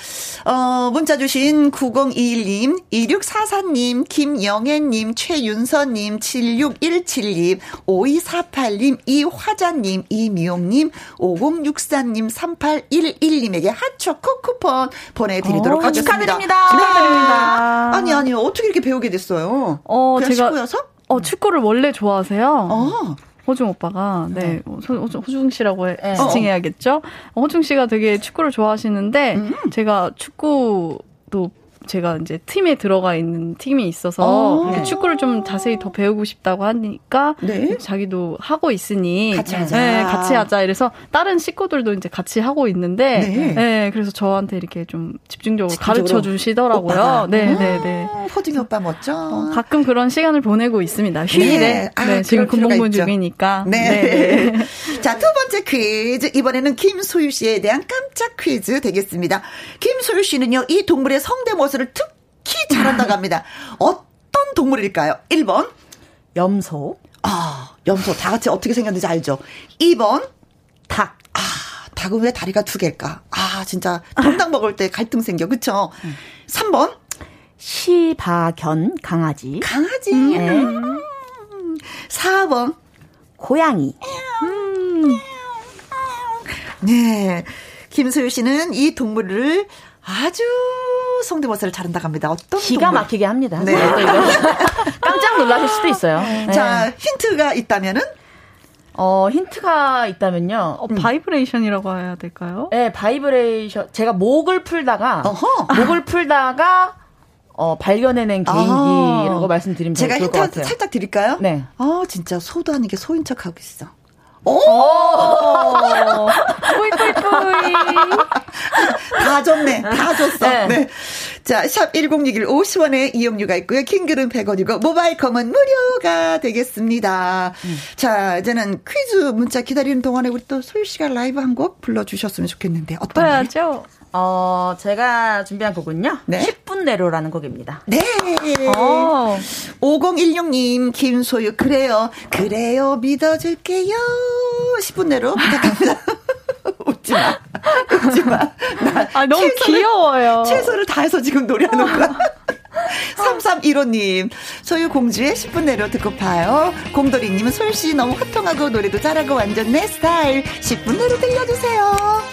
어, 문자 주신 9021님, 2644님, 김영애님, 최윤서님, 7617님, 5248님, 이화자님, 이미용님, 5064님, 3811님에게 핫초코 쿠폰 보내드리도록 오, 하겠습니다. 축하드립니다. 네. 아니, 아니, 아니요. 어떻게 이렇게 배우게 됐어요? 어, 제가 식구여서? 어, 축구를 원래 좋아하세요. 어. 호중 오빠가 네, 네. 호중 씨라고 해, 네. 지칭해야겠죠. 호중 씨가 되게 축구를 좋아하시는데 음. 제가 축구도 제가 이제 팀에 들어가 있는 팀이 있어서 어. 축구를 좀 자세히 더 배우고 싶다고 하니까 네? 자기도 하고 있으니 같이 하자. 네, 같이 하자. 이래서 다른 식구들도 이제 같이 하고 있는데 네, 네 그래서 저한테 이렇게 좀 집중적으로, 집중적으로 가르쳐 주시더라고요. 오빠가. 네, 네, 네. 호중이 오빠 멋져. 어, 가끔 그런 시간을 보내고 있습니다. 휴일에. 네. 아, 네, 지금 근무근 중이니까. 네. 네. 네. 자, 두 번째 퀴즈. 이번에는 김소유 씨에 대한 깜짝 퀴즈 되겠습니다. 김소유 씨는요, 이 동물의 성대모 사 것을 특히 잘한다고 합니다. 어떤 동물일까요? 1번. 염소. 아, 염소. 다 같이 어떻게 생겼는지 알죠? 2번. 닭. 아, 닭은 왜 다리가 두 개일까? 아, 진짜 통닭 먹을 때 갈등 생겨. 그쵸? 음. 3번. 시바견 강아지. 강아지. 음. 네. 4번. 고양이. 음. 네. 김소유 씨는 이 동물을 아주 성대모사를 잘한다고 합니다. 어떤 기가 동물? 막히게 합니다. 네. 깜짝 놀라실 수도 있어요. 네. 자, 힌트가 있다면은 어, 힌트가 있다면요. 어, 바이브레이션이라고 해야 될까요? 네, 바이브레이션. 제가 목을 풀다가 어허. 목을 풀다가 어, 발견해낸 개인기라고 아. 말씀드리면 제가 힌트 살짝 드릴까요? 네. 아, 진짜 소도 아니게 소인 척 하고 있어. 오! 뿌이뿌이뿌이. 다 줬네. 다 줬어. 네. 네. 자, 샵 1061 50원의 이용료가 있고요. 킹글은 100원이고, 모바일 컴은 무료가 되겠습니다. 음. 자, 이제는 퀴즈 문자 기다리는 동안에 우리 또 소유 씨가 라이브 한 곡 불러주셨으면 좋겠는데, 어떤 거죠? 어, 제가 준비한 곡은요. 네. 10분 내로라는 곡입니다. 네. 어. 5016님, 김소유, 그래요. 그래요, 믿어줄게요. 10분 내로 부탁합니다. 웃지 마. 웃지 마. 아, 너무 최선을, 귀여워요. 최선을 다해서 지금 노래하는 거야. 3315님, 소유 공주의 10분 내로 듣고 봐요. 공돌이님은 솔씨 너무 화통하고 노래도 잘하고 완전 내 스타일. 10분 내로 들려주세요.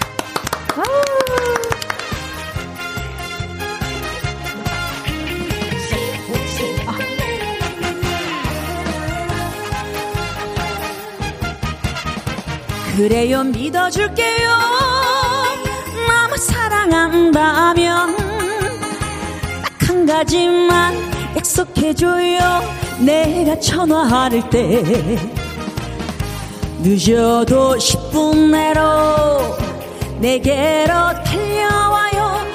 그래요 믿어줄게요. 너무 사랑한다면 딱 한 가지만 약속해줘요. 내가 전화할 때 늦어도 10분 내로 내게로 달려와요.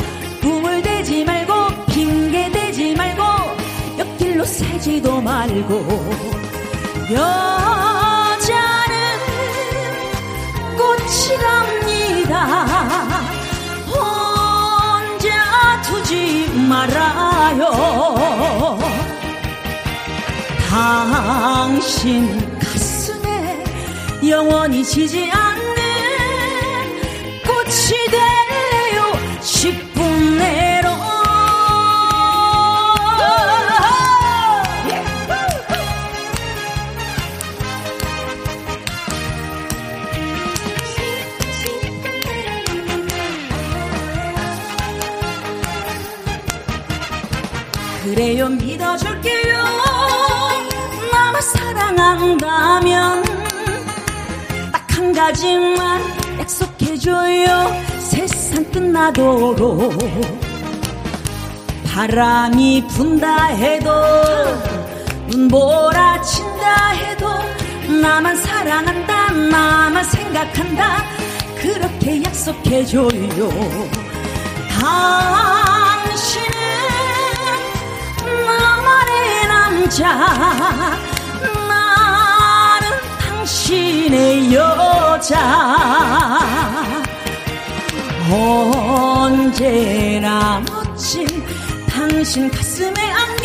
꿈을 대지 말고 핑계 대지 말고 옆길로 새지도 말고 여 말아요. 당신 가슴에 영원히 지지 않는 그래요 믿어줄게요. 나만 사랑한다면 딱 한 가지만 약속해줘요. 세상 끝나도록 바람이 분다 해도 눈보라 친다 해도 나만 사랑한다 나만 생각한다. 그렇게 약속해줘요. 당 나만의 남자 당신의 여자. 언제나 멋진 당신 가슴에 안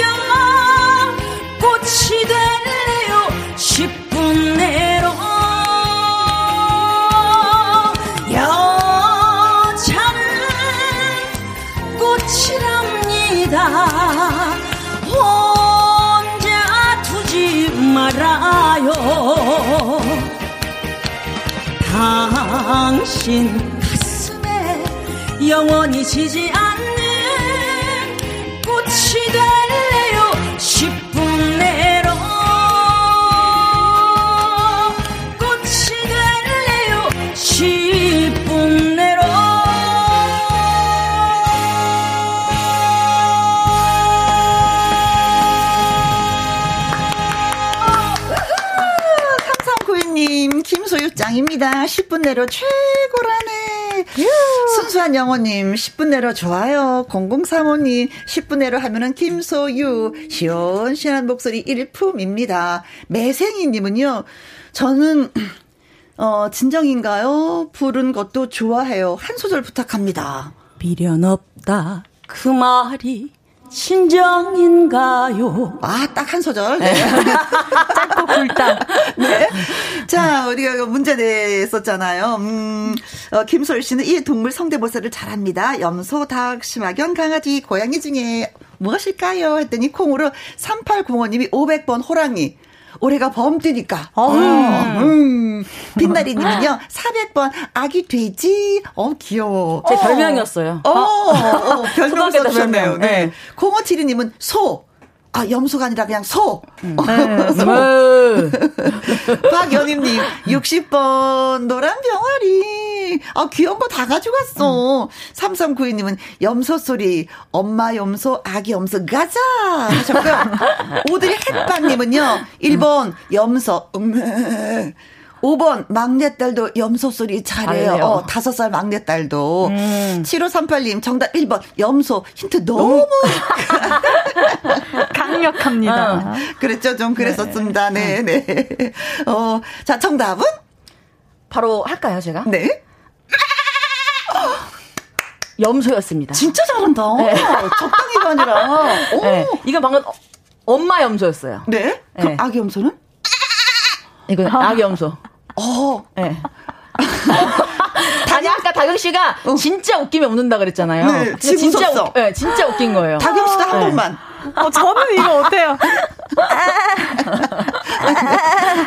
당신 가슴에 영원히 지지 않는 짱입니다. 10분 내로 최고라네. 순수한 영호님, 10분 내로 좋아요. 0035님, 10분 내로 하면은 김소유, 시원시원한 목소리 일품입니다. 매생이님은요, 저는, 어, 진정인가요? 부른 것도 좋아해요. 한 소절 부탁합니다. 미련 없다. 그 말이 신정인가요? 아, 딱 한 소절. 네. 짧고 굵다. 네. 자, 우리가 문제 냈었잖아요. 음, 어, 김솔 씨는 이 동물 성대모사를 잘합니다. 염소, 닭, 심화견, 강아지, 고양이 중에 무엇일까요? 했더니 콩으로 3805님이 500번 호랑이. 올해가 범띠니까. 어, 음. 빛나리님은요, 400번 아기 돼지. 어, 귀여워. 제 별명이었어요. 어, 어, 별명 써주셨네요. 네. 0572님은 소. 아, 염소가 아니라 그냥 소. 음. 네, 소. 박연임님, 60번 노란 병아리. 아, 귀여운 거 다 가져갔어. 음. 3392님은 염소 소리, 엄마 염소, 아기 염소, 가자! 하셨고요. 오드리 햇빵님은요, 1번 염소, 음, 5번 막내딸도 염소 소리 잘해요. 어, 5살 막내딸도. 음. 7538님 정답 1번 염소 힌트 너무 강력합니다. 어. 그랬죠. 좀 그랬었습니다. 네, 네. 네. 어, 자, 정답은 바로 할까요, 제가? 네. 염소였습니다. 진짜 잘한다. 네. 적당히가 아니라. 네. 이건 방금 엄마 염소였어요. 네? 그럼 네. 아기 염소는? 이건 아기 염소. 어. 네. 아니 아까 다경 씨가 어. 진짜 웃기면 웃는다 그랬잖아요. 네, 진짜 웃, 네, 진짜 웃긴 거예요. 다경 씨도 한 네. 번만. 어, 저는 이거 어때요?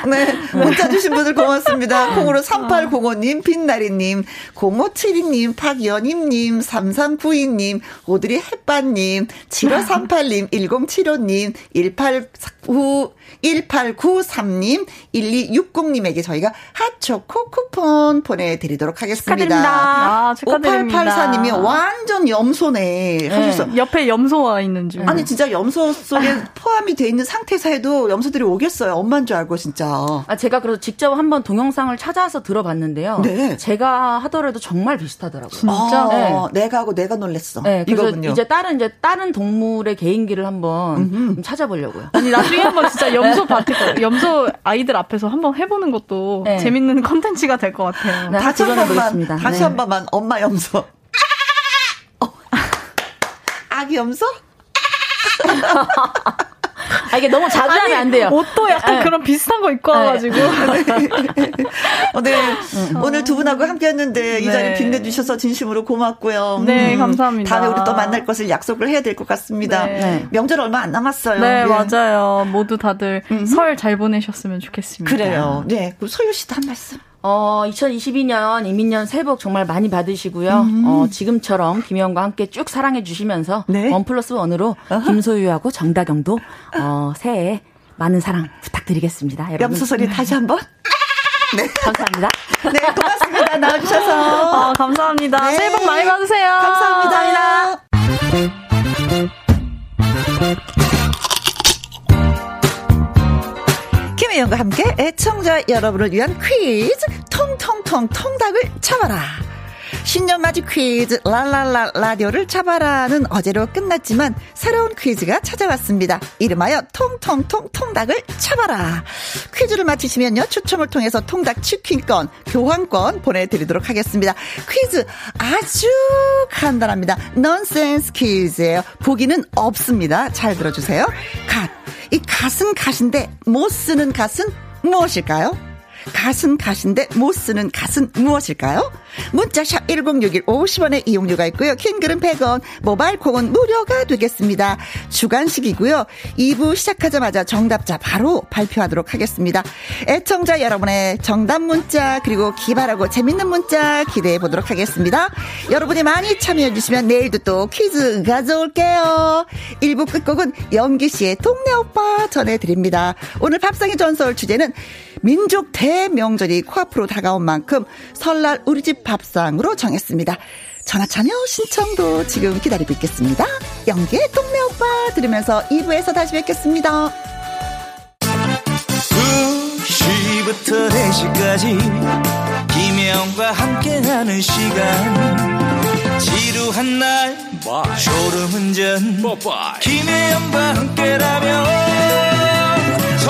네. 문자 주신 분들 고맙습니다. 콩으로 3805님, 빛나리님, 0572님, 박연임님, 3392님, 오드리 햇반님, 7538님, 1075님, 189, 1893님, 1260님에게 저희가 핫초코 쿠폰 보내드리도록 하겠습니다. 축하드립니다. 아, 축하드립니다. 5884님이 완전 염소네. 네. 옆에 염소가 있는 줄. 아니, 진짜 염소 속에 포함이 돼 있는 상태에서 해도 염소들이 오겠어요. 엄마인 줄 알고, 진짜. 아, 제가 그래서 직접 한번 동영상을 찾아서 들어봤는데요. 네. 제가 하더라도 정말 비슷하더라고요. 진짜? 아, 네. 내가 하고 내가 놀랬어. 네. 이거군요. 이제 다른, 이제 다른 동물의 개인기를 한번 찾아보려고요. 아니, 나중에 한번 진짜 염 염소 밭에 염소 아이들 앞에서 한번 해보는 것도 네. 재밌는 컨텐츠가 될 것 같아요. 네, 다시 한 번만 다시 네. 한 번만 엄마 염소. 어. 아기 염소? 아, 이게 너무 자주 아니, 하면 안 돼요. 옷도 약간 네. 그런 비슷한 거 입고 네. 와가지고. 어, 네. 음. 오늘 두 분하고 함께 했는데 네. 이 자리 빛내주셔서 진심으로 고맙고요. 네, 음. 감사합니다. 다음에 우리 또 만날 것을 약속을 해야 될 것 같습니다. 네. 네. 명절 얼마 안 남았어요. 네, 네. 맞아요. 모두 다들 음. 설잘 보내셨으면 좋겠습니다. 그래요. 네. 그 소유 씨도 한 말씀. 어, 2022년 이민년 새해 복 정말 많이 받으시고요. 음. 어, 지금처럼 김혜영과 함께 쭉 사랑해 주시면서 네. 원 플러스 원으로 어허. 김소유하고 정다경도 어, 새해 많은 사랑 부탁드리겠습니다. 여러분. 염소 소리 다시 한번. 네. 감사합니다. 네, 고맙습니다. 나와주셔서. 어, 감사합니다. 네. 새해 복 많이 받으세요. 감사합니다. 감사합니다. 김혜영과 함께 애청자 여러분을 위한 퀴즈 통통통 통닭을 잡아라. 신년 맞이 퀴즈 랄랄라 라디오를 잡아라는 어제로 끝났지만 새로운 퀴즈가 찾아왔습니다. 이름하여 통통통 통닭을 잡아라. 퀴즈를 맞히시면요 추첨을 통해서 통닭 치킨권 교환권 보내드리도록 하겠습니다. 퀴즈 아주 간단합니다. 넌센스 퀴즈예요. 보기는 없습니다. 잘 들어주세요. 갓. 이 갓은 갓인데 못 쓰는 갓은 무엇일까요? 갓은 갓인데 못 쓰는 갓은 무엇일까요? 문자샵 1061 50원의 이용료가 있고요. 킹글은 100원, 모바일 콩은 무료가 되겠습니다. 주간식이고요. 2부 시작하자마자 정답자 바로 발표하도록 하겠습니다. 애청자 여러분의 정답 문자 그리고 기발하고 재밌는 문자 기대해 보도록 하겠습니다. 여러분이 많이 참여해 주시면 내일도 또 퀴즈 가져올게요. 1부 끝곡은 영기 씨의 동네 오빠 전해드립니다. 오늘 밥상의 전설 주제는 민족 대명절이 코앞으로 다가온 만큼 설날 우리 집 밥상으로 정했습니다. 전화 참여 신청도 지금 기다리고 있겠습니다. 영기의 동네 오빠 들으면서 2부에서 다시 뵙겠습니다. 2시부터 4시까지 김혜영과 함께하는 시간 지루한 날 졸음운전 김혜영과 함께라면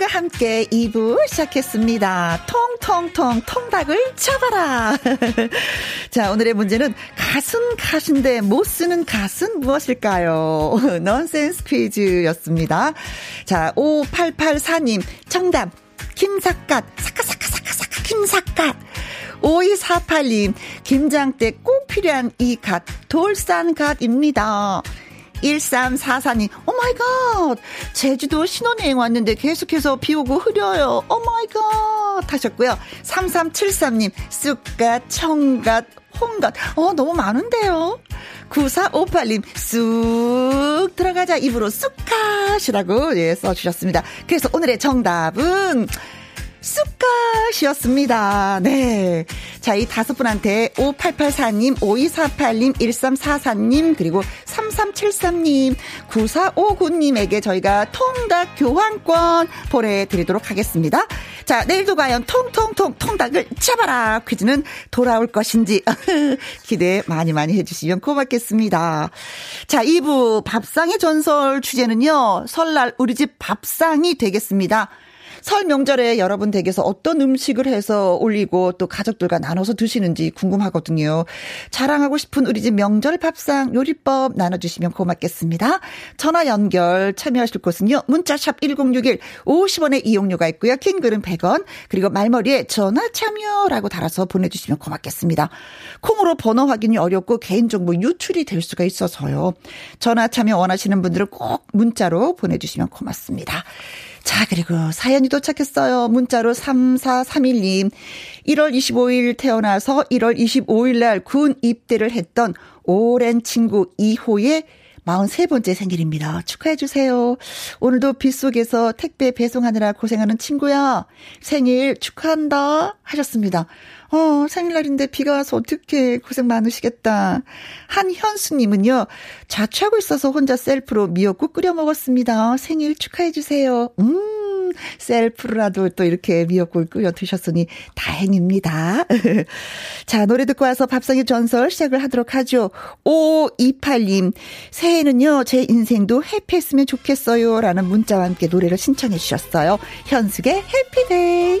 김혜영과 함께 2부 시작했습니다. 통통통 통닭을 잡아라. 자, 오늘의 문제는 가슴 가신데 못 쓰는 가슴 무엇일까요? 넌센스 퀴즈였습니다. 자, 5884님 정답. 김삿갓 사카사카사카사카 김삿갓 5248님 김장 때 꼭 필요한 이 갓 돌산갓입니다. 1344님, oh my God! 제주도 신혼여행 왔는데 계속해서 비 오고 흐려요. oh my God! 하셨고요. 3373님, 쑥갓, 청갓, 홍갓. 어, 너무 많은데요? 9458님, 쑥 들어가자. 입으로 쑥갓이라고, 예, 써주셨습니다. 그래서 오늘의 정답은, 쑥갓이었습니다. 네. 자, 이 다섯 분한테 5884님, 5248님, 1344님, 그리고 3373님, 9459님에게 저희가 통닭 교환권 보내드리도록 하겠습니다. 자, 내일도 과연 통통통 통닭을 잡아라 퀴즈는 돌아올 것인지 기대 많이 많이 해주시면 고맙겠습니다. 자, 2부 밥상의 전설 주제는요, 설날 우리 집 밥상이 되겠습니다. 설 명절에 여러분 댁에서 어떤 음식을 해서 올리고 또 가족들과 나눠서 드시는지 궁금하거든요. 자랑하고 싶은 우리 집 명절 밥상 요리법 나눠주시면 고맙겠습니다. 전화 연결 참여하실 곳은요. 문자샵 1061 50원의 이용료가 있고요. 긴 글은 100원 그리고 말머리에 전화 참여라고 달아서 보내주시면 고맙겠습니다. 콩으로 번호 확인이 어렵고 개인정보 유출이 될 수가 있어서요. 전화 참여 원하시는 분들은 꼭 문자로 보내주시면 고맙습니다. 자, 그리고 사연이 도착했어요. 문자로 3431님. 1월 25일 태어나서 1월 25일 날 군 입대를 했던 오랜 친구 2호의 43번째 생일입니다. 축하해주세요. 오늘도 빗속에서 택배 배송하느라 고생하는 친구야. 생일 축하한다. 하셨습니다. 어, 생일날인데 비가 와서 어떻게 고생 많으시겠다. 한현수님은요, 자취하고 있어서 혼자 셀프로 미역국 끓여 먹었습니다. 생일 축하해주세요. 음, 셀프라도 또 이렇게 미역국을 끓여 드셨으니 다행입니다. 자, 노래 듣고 와서 밥상의 전설 시작을 하도록 하죠. 5528님, 새해는요, 제 인생도 해피했으면 좋겠어요. 라는 문자와 함께 노래를 신청해 주셨어요. 현숙의 해피데이.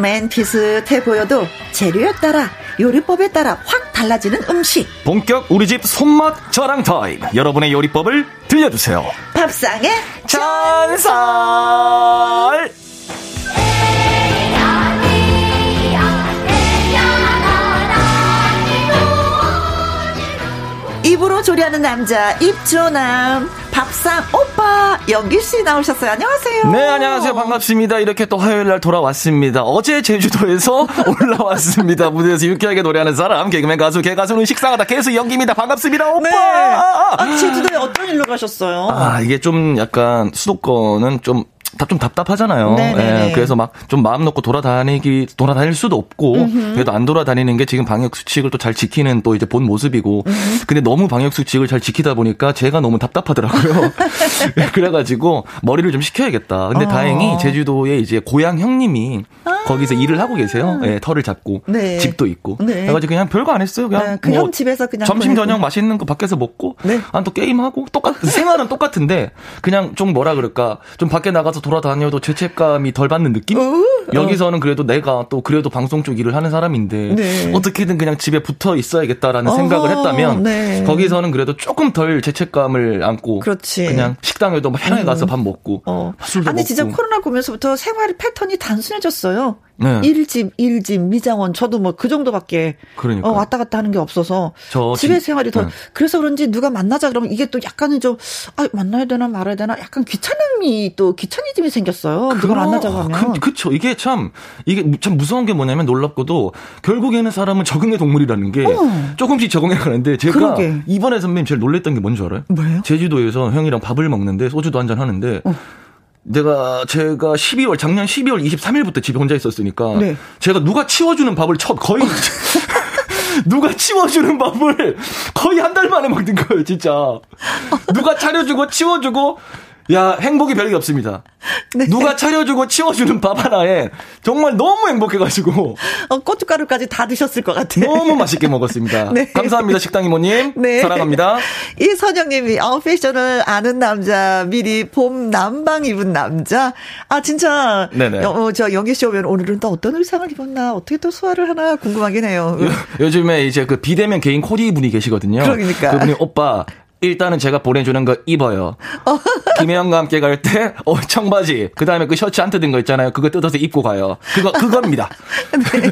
맨 비슷해 보여도 재료에 따라 요리법에 따라 확 달라지는 음식. 본격 우리 집 손맛 저랑 타임. 여러분의 요리법을 들려주세요. 밥상의 전설. 노래하는 남자 입조남 밥상 오빠 연기 씨 나오셨어요. 안녕하세요. 네, 안녕하세요. 반갑습니다. 이렇게 또 화요일 날 돌아왔습니다. 어제 제주도에서 올라왔습니다. 무대에서 유쾌하게 노래하는 사람 개그맨 가수 개가수는 식상하다 개수 연기입니다. 반갑습니다. 오빠. 네. 아, 제주도에 어떤 일로 가셨어요? 아, 이게 좀 약간 수도권은 좀 좀 답답하잖아요. 예, 그래서 막 좀 마음 놓고 돌아다니기 돌아다닐 수도 없고 음흠. 그래도 안 돌아다니는 게 지금 방역 수칙을 또 잘 지키는 또 이제 본 모습이고 음흠. 근데 너무 방역 수칙을 잘 지키다 보니까 제가 너무 답답하더라고요. 그래가지고 머리를 좀 식혀야겠다. 근데 어. 다행히 제주도에 이제 고향 형님이 아. 거기서 일을 하고 계세요. 예, 털을 잡고 네. 집도 있고. 네. 그래가지고 그냥 별거 안 했어요. 그냥 네, 그형 뭐 집에서 그냥 점심 저녁 맛있는 거 밖에서 먹고 네. 안또 게임 하고 똑같 생활은 똑같은데 그냥 좀 뭐라 그럴까 좀 밖에 나가서 돌아다녀도 죄책감이 덜 받는 느낌? 어? 여기서는 그래도 내가 또 그래도 방송 쪽 일을 하는 사람인데 네. 어떻게든 그냥 집에 붙어 있어야겠다라는 어 생각을 했다면 네. 거기서는 그래도 조금 덜 죄책감을 안고 그렇지. 그냥 식당에도 편하게 가서 음. 밥 먹고 어. 술도 아니 먹고. 진짜 코로나 보면서부터 생활 패턴이 단순해졌어요. 네. 1집, 1집, 미장원 저도 뭐 그 정도밖에 그러니까. 어, 왔다 갔다 하는 게 없어서 집에 진, 생활이 더 네. 그래서 그런지 누가 만나자 그러면 이게 또 약간은 좀 아, 만나야 되나 말아야 되나 약간 귀찮음이 또 귀차니즘이 생겼어요. 그러, 누가 만나자고 하면. 그, 그쵸. 이게 참 이게 참 무서운 게 뭐냐면 놀랍고도 결국에는 사람은 적응의 동물이라는 게 어. 조금씩 적응해 가는데 제가 그러게. 이번에 선배님 제일 놀랬던 게 뭔지 알아요? 뭐예요? 제주도에서 형이랑 밥을 먹는데 소주도 한 잔 하는데 어. 내가 제가 12월 작년 12월 23일부터 집에 혼자 있었으니까 네. 제가 누가 치워주는 밥을 첫 거의 누가 치워주는 밥을 거의 한 달 만에 먹는 거예요, 진짜. 누가 차려주고 치워주고 야, 행복이 별게 없습니다. 네. 누가 차려주고 치워주는 밥 하나에 정말 너무 행복해가지고. 어, 고춧가루까지 다 드셨을 것 같아요. 너무 맛있게 먹었습니다. 네. 감사합니다, 식당 이모님. 네. 사랑합니다. 이선영님이, 어, 패션을 아는 남자, 미리 봄 남방 입은 남자. 아, 진짜. 네네. 어, 저 영기씨 오면 오늘은 또 어떤 의상을 입었나, 어떻게 또 소화를 하나 궁금하긴 해요. 요, 즘에 이제 그 비대면 개인 코디 분이 계시거든요. 그러니까. 그분이 오빠, 일단은 제가 보내주는 거 입어요. 김혜영과 함께 갈 때, 어, 청바지, 그 다음에 그 셔츠 안 뜯은 거 있잖아요. 그거 뜯어서 입고 가요. 그거, 그겁니다. 네.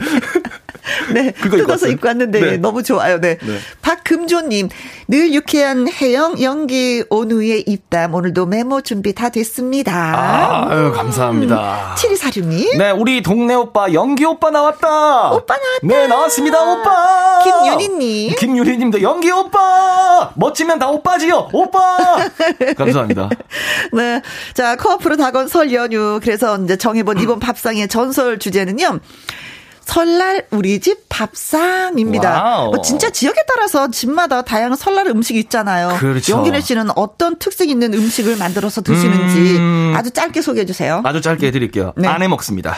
네. 뜯어서 입고 왔는데 네. 너무 좋아요. 네. 네. 박금조님, 늘 유쾌한 해영 연기 온후의 입담. 오늘도 메모 준비 다 됐습니다. 아, 아유, 감사합니다. 7246님. 네, 우리 동네 오빠, 연기 오빠 나왔다. 오빠 나왔다. 네, 나왔습니다, 오빠. 김윤희님. 김윤희님도 연기 오빠. 멋지면 다 오빠지요. 오빠. 감사합니다. 네. 자, 코앞으로 다가온 설 연휴. 그래서 이제 정해본 이번 밥상의 전설 주제는요. 설날 우리 집 밥상입니다. 뭐 진짜 지역에 따라서 집마다 다양한 설날 음식이 있잖아요. 그렇죠. 용기래 씨는 어떤 특색 있는 음식을 만들어서 드시는지 음... 아주 짧게 소개해 주세요. 아주 짧게 해드릴게요. 네. 안해 먹습니다.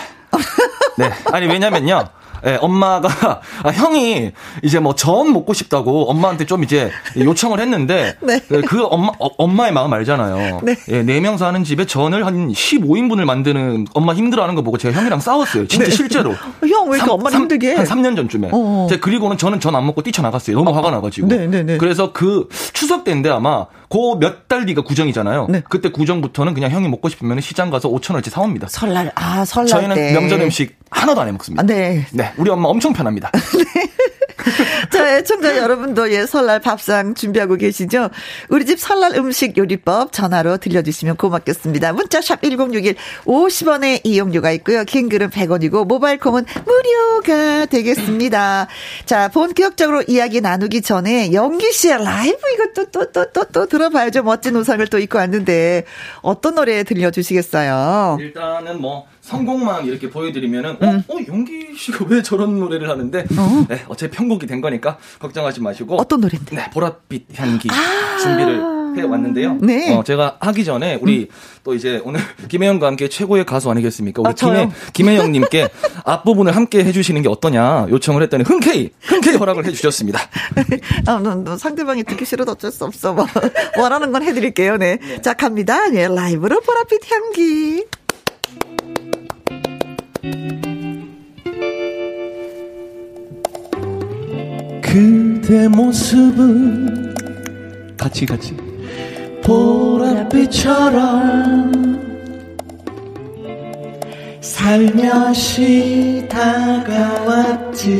네. 아니 왜냐면요. 예, 엄마가 아, 형이 이제 뭐 전 먹고 싶다고 엄마한테 좀 이제 요청을 했는데 네. 그, 그 엄마 어, 엄마의 마음 알잖아요. 네. 예, 네 명 사는 집에 전을 한 15인분을 만드는 엄마 힘들어하는 거 보고 제가 형이랑 싸웠어요. 진짜 네. 실제로. 형 왜 이렇게 엄마 힘들게? 한 3년 전쯤에. 어어. 제가 그리고는 저는 전 안 먹고 뛰쳐나갔어요. 너무 어. 화가 나가지고. 네, 네, 네. 그래서 그 추석 때인데 아마 그 몇 달 뒤가 구정이잖아요. 네. 그때 구정부터는 그냥 형이 먹고 싶으면 시장 가서 5천 원치 사옵니다. 설날 아 설날 저희는 때. 명절 음식 하나도 안 해 먹습니다. 아, 네. 네. 우리 엄마 엄청 편합니다. 네. 자, 애청자 여러분도 예, 설날 밥상 준비하고 계시죠? 우리 집 설날 음식 요리법 전화로 들려주시면 고맙겠습니다. 문자샵 1061 50원의 이용료가 있고요. 긴 글은 100원이고 모바일 콩은 무료가 되겠습니다. 자, 본격적으로 이야기 나누기 전에 영기 씨의 라이브 이것도 또, 또, 또, 또 들어봐야죠. 멋진 우산을 또 입고 왔는데 어떤 노래 들려주시겠어요? 일단은 뭐 성공만 이렇게 보여드리면은 어, 음. 어, 용기 씨가 왜 저런 노래를 하는데 어. 네, 어차피 편곡이 된 거니까 걱정하지 마시고 어떤 노래인데? 네, 보랏빛 향기 아~ 준비를 해 왔는데요. 네. 어, 제가 하기 전에 우리 음. 또 이제 오늘 김혜영과 함께 최고의 가수 아니겠습니까? 우리 아, 김혜 김혜영님께 앞 부분을 함께 해주시는 게 어떠냐 요청을 했더니 흔쾌히 흔쾌히 허락을 해주셨습니다. 아, 너, 너 상대방이 듣기 싫어도 어쩔 수 없어. 뭐 원하는 건 해드릴게요. 네. 네. 자 갑니다. 네, 라이브로 보랏빛 향기. 그대 모습은 같이 같이. 보랏빛처럼 살며시 다가왔지.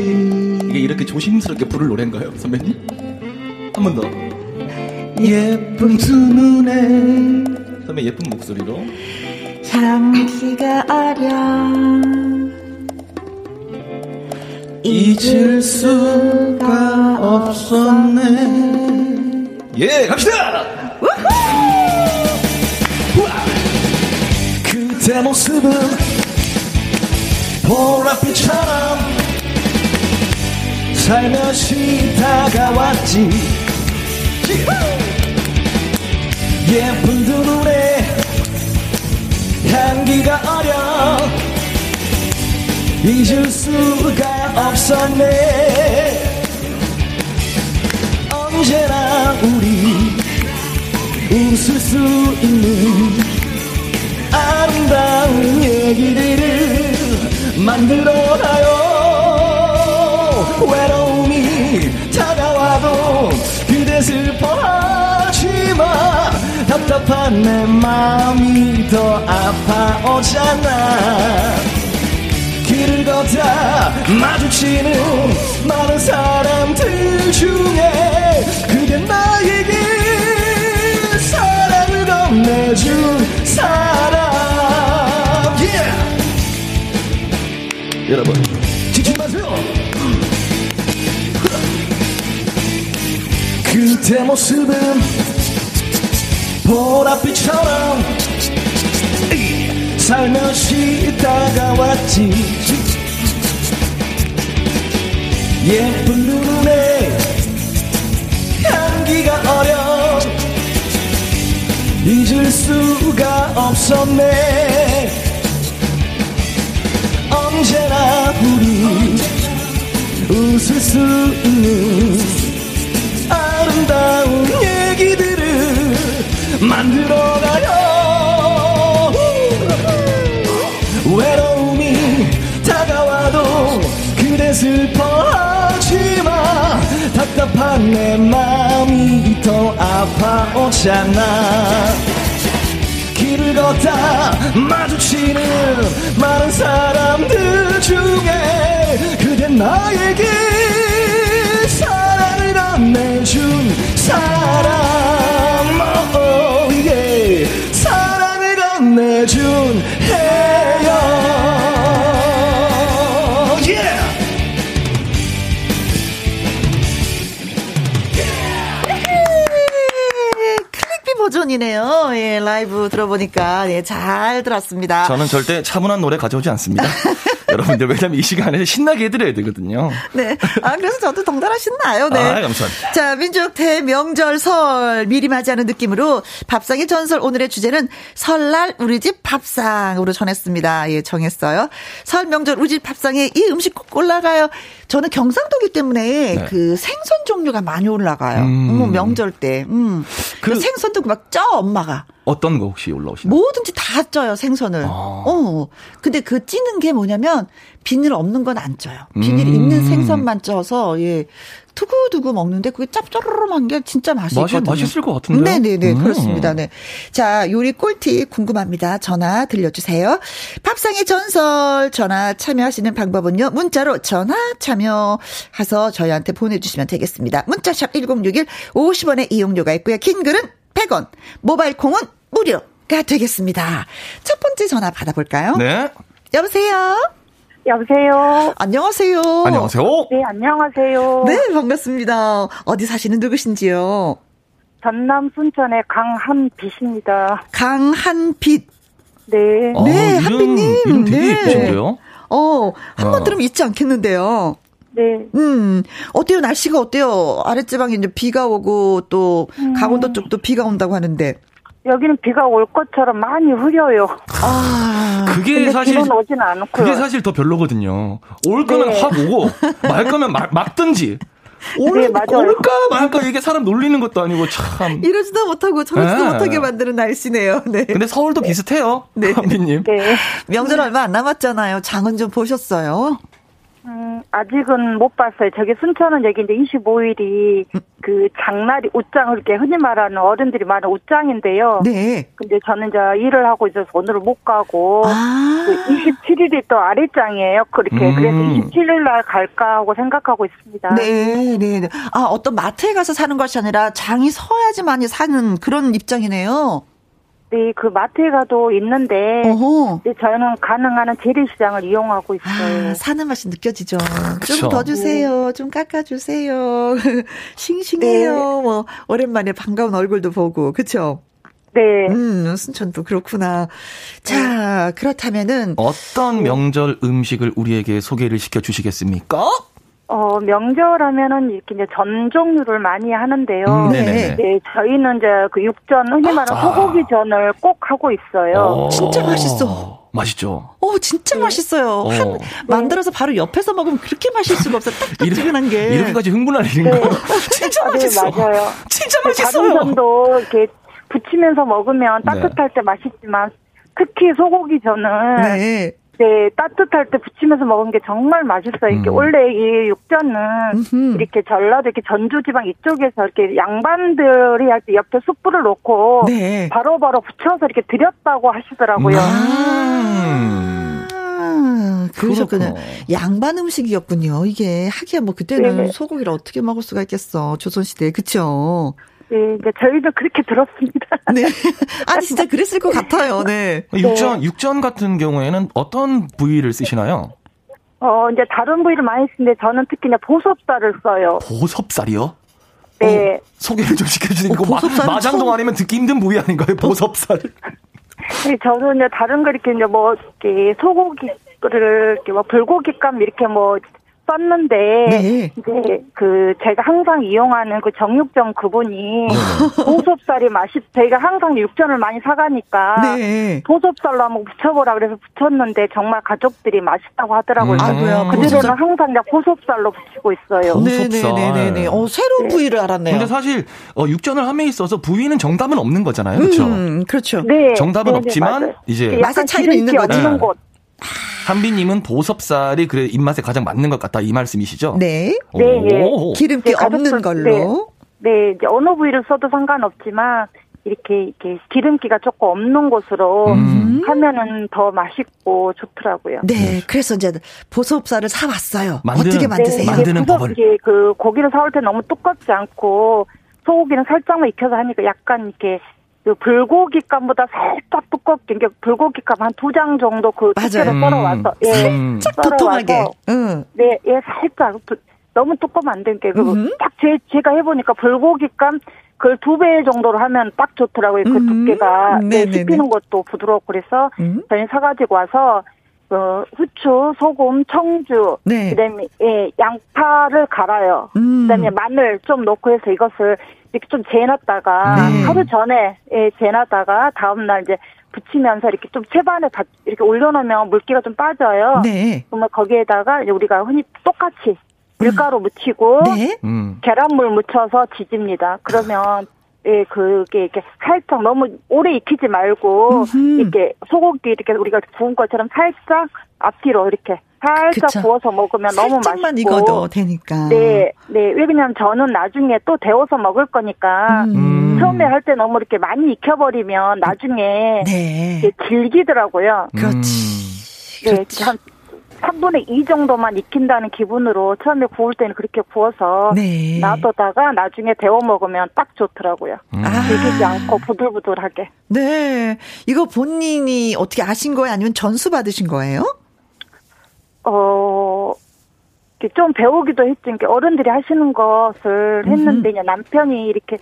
이게 이렇게 조심스럽게 부를 노래인가요 선배님? 한 번 더. 예쁜 두 눈에 선배 예쁜 목소리로 향기가 아련. 잊을 수가 없었네. 예 갑시다! 그대 모습은 보랏빛처럼 살며시 다가왔지. 예쁜 두 눈에 향기가 어려. 잊을 수가 없었네. 언제나 우리 웃을 수 있는 아름다운 얘기들을 만들어가요. 외로움이 다가와도 그대 슬퍼하지 마 답답한 내 마음이 더 아파오잖아. 길을 걷다 마주치는 많은 사람들 중에 그게 나에게 사랑을 건네준 사람. Yeah! 여러분 지지 마세요. 그대 모습은 보랏빛처럼 살며시 다가왔지. 예쁜 눈에 향기가 어려 잊을 수가 없었네. 언제나 우리 웃을 수 있는 아름다운 얘기들을 만들어가요. 외로움이 다가와도 그대 슬퍼하지마 답답한 내 마음이 더 아파오잖아. 길을 걷다 마주치는 많은 사람들 중에 그대 나에게 사랑을 건네준 사람 해요 yeah. 클릭비 버전이네요. 예, 라이브 들어보니까 예, 잘 들었습니다. 저는 절대 차분한 노래 가져오지 않습니다. 여러분들 왜냐면 이 시간에 신나게 해드려야 되거든요. 네. 아 그래서 저도 덩달아 신나요. 네. 아, 감사합니다. 자 민족 대명절 설 미리 맞이하는 느낌으로 밥상의 전설 오늘의 주제는 설날 우리 집 밥상으로 전했습니다. 예 정했어요. 설 명절 우리 집 밥상에 이 음식 꼭 올라가요. 저는 경상도기 때문에 네. 그 생선 종류가 많이 올라가요. 음. 음, 명절 때. 음. 그, 그- 생선도 막 쪄 엄마가. 어떤 거 혹시 올라오시나요? 뭐든지 다 쪄요 생선을. 아. 어. 근데 그 찌는 게 뭐냐면 비닐 없는 건 안 쪄요. 비닐 음. 있는 생선만 쪄서 예 두고두고 먹는데 그게 짭조름한 게 진짜 맛이 맛이- 있거든요. 맛있을 것 같은데요? 네네네 음. 그렇습니다. 네. 자 요리 꿀팁 궁금합니다. 전화 들려주세요. 밥상의 전설 전화 참여하시는 방법은요. 문자로 전화 참여해서 저희한테 보내주시면 되겠습니다. 문자샵 1061 50원의 이용료가 있고요. 긴 글은 100원 모바일 콩은 무료가 되겠습니다. 첫 번째 전화 받아볼까요? 네. 여보세요. 여보세요. 안녕하세요. 안녕하세요. 네, 안녕하세요. 네, 반갑습니다. 어디 사시는 누구신지요? 전남 순천의 강한빛입니다. 강한빛. 네. 아, 네, 이름, 한빛님. 이름 되게 네. 예쁘신데요? 어, 한번 어. 들으면 잊지 않겠는데요. 네. 음, 어때요? 날씨가 어때요? 아랫지방에 이제 비가 오고 또 음. 강원도 쪽도 비가 온다고 하는데. 여기는 비가 올 것처럼 많이 흐려요. 아, 그게 사실 오진 않고요. 그게 사실 더 별로거든요. 올 거면 네. 확 오고 말 거면 막, 막든지. 올, 네, 맞아요. 올까 말까 이게 사람 놀리는 것도 아니고 참. 이러지도 못하고 저러지도 네. 못하게 만드는 날씨네요. 네. 근데 서울도 비슷해요. 네. 한비님. 네. 명절 얼마 안 남았잖아요. 장은 좀 보셨어요? 음, 음, 아직은 못 봤어요. 저기 순천은 여기 이제 25일이 그 장날이 옷장 이렇게 흔히 말하는 어른들이 말하는 옷장인데요. 네. 근데 저는 이제 일을 하고 있어서 오늘은 못 가고 아. 그 27일이 또 아랫장이에요. 그렇게 음. 그래서 27일 날 갈까 하고 생각하고 있습니다. 네, 네, 네. 아, 어떤 마트에 가서 사는 것이 아니라 장이 서야지만이 사는 그런 입장이네요. 네, 그 마트에 가도 있는데 어허. 네, 저는 가능한 한 재래시장을 이용하고 있어요. 아, 사는 맛이 느껴지죠. 그쵸. 좀더 주세요. 좀 깎아주세요. 싱싱해요. 네. 뭐, 오랜만에 반가운 얼굴도 보고. 그쵸? 네. 음, 순천도 그렇구나. 자, 그렇다면은. 어떤 명절 음식을 우리에게 소개를 시켜 주시겠습니까? 어, 명절하면은 이렇게 이제 전 종류를 많이 하는데요. 음, 네. 네네네. 네, 저희는 이제 그 육전, 흔히 말하는 아. 소고기 전을 꼭 하고 있어요. 어, 진짜 맛있어. 맛있죠. 오, 진짜 맛있어요. 어. 한, 만들어서 바로 옆에서 먹으면 그렇게 맛있을 수가 없어. 딱딱지근한 게. 이렇게까지 흥분할 일인가요? 네. 진짜 아, 네, 맛있어. 맞아요. 진짜 다른 맛있어요. 전도 이렇게 부치면서 먹으면 네. 따뜻할 때 맛있지만 특히 소고기 전은 네. 네, 따뜻할 때 부치면서 먹은 게 정말 맛있어요. 이게 음. 원래 이 육전은 음흠. 이렇게 전라도 이렇게 전주 지방 이쪽에서 이렇게 양반들이 할 때 옆에 숯불을 놓고 네. 바로바로 부쳐서 이렇게 드렸다고 하시더라고요. 음. 아, 그러셨군요. 양반 음식이었군요. 이게 하기야 뭐 그때는 네. 소고기를 어떻게 먹을 수가 있겠어. 조선시대에. 그쵸? 네, 이제 저희도 그렇게 들었습니다. 네. 아, 진짜 그랬을 것 같아요. 네. 육전 육전 같은 경우에는 어떤 부위를 쓰시나요? 어, 이제 다른 부위를 많이 쓰는데 저는 특히 보섭살을 써요. 보섭살이요? 네. 어, 소개를 좀 시켜주세요. 어, 이거 마, 보섭살은 마장동 처음- 아니면 듣기 힘든 부위 아닌가요? 보섭살. 네, 저는 이제 다른 거 이렇게 이제 뭐, 이렇게 소고기를 이렇게 뭐 불고기감 이렇게 뭐 썼는데, 네. 이제 그 제가 항상 이용하는 그 정육점 그분이 보섭살이 맛있, 저희가 항상 육전을 많이 사가니까, 네. 보섭살로 한번 붙여보라 그래서 붙였는데 정말 가족들이 맛있다고 하더라고요. 음. 그 뒤로는 보섭살. 항상 그냥 보섭살로 붙이고 있어요. 보섭살. 네네네네네. 어, 새로운 부위를 알았네요. 근데 사실 어, 육전을 함에 있어서 부위는 정답은 없는 거잖아요. 그렇죠? 음, 그렇죠. 네. 정답은 네, 네, 없지만 맞아요. 이제 약간 맛의 차이는 있는 거지. 네. 곳. 한비님은 보섭살이 그래 입맛에 가장 맞는 것 같다 이 말씀이시죠? 네. 네, 네. 오. 기름기 네, 없는 걸로. 네, 이제 어느 부위를 써도 상관없지만 이렇게 이렇게 기름기가 조금 없는 곳으로 음. 하면은 더 맛있고 좋더라고요. 네. 그래서 이제 보섭살을 사왔어요. 만드는- 어떻게 만드세요? 네, 만드는 법을. 그 고기를 사올 때 너무 두껍지 않고 소고기는 살짝만 익혀서 하니까 약간 이렇게 그 불고기감보다 살짝 두껍게 이게 불고기감 한 두 장 정도 그. 두께로 썰어와서 예, 살짝 도톰하게. 썰어와서 응. 네, 예, 살짝 두- 너무 두꺼우면 안 되니까 음흠. 그딱 제, 제가 해보니까 불고기감 그걸 두 배 정도로 하면 딱 좋더라고요. 그 음. 두께가 네, 네네네. 씹히는 것도 부드럽고 그래서 음. 저희 사가지고 와서 어, 후추, 소금, 청주, 네. 그다음에 예, 양파를 갈아요. 음. 그다음에 마늘 좀 넣고 해서 이것을 이렇게 좀 재놨다가 네. 하루 전에 예, 재놨다가 다음 날 이제 부치면서 이렇게 좀 채반에 다 이렇게 올려놓으면 물기가 좀 빠져요. 네. 그러면 거기에다가 이제 우리가 흔히 똑같이 밀가루 묻히고 네. 음. 계란물 묻혀서 지집니다. 그러면 예, 그게 이렇게 살짝 너무 오래 익히지 말고 음흠. 이렇게 소고기 이렇게 우리가 구운 것처럼 살짝 앞뒤로 이렇게 살짝 그쵸. 구워서 먹으면 너무 살짝만 맛있고. 익어도 되니까. 네, 네. 왜냐면 저는 나중에 또 데워서 먹을 거니까 음. 처음에 할 때 너무 이렇게 많이 익혀버리면 나중에 네. 질기더라고요. 그렇지. 네, 그렇지. 한 3분의 2 정도만 익힌다는 기분으로 처음에 구울 때는 그렇게 구워서 네. 놔뒀다가 나중에 데워 먹으면 딱 좋더라고요. 음. 아. 질기지 않고 부들부들하게. 네. 이거 본인이 어떻게 아신 거예요? 아니면 전수 받으신 거예요? 어, 이렇게 좀 배우기도 했지. 어른들이 하시는 것을 했는데, 이제 남편이 이렇게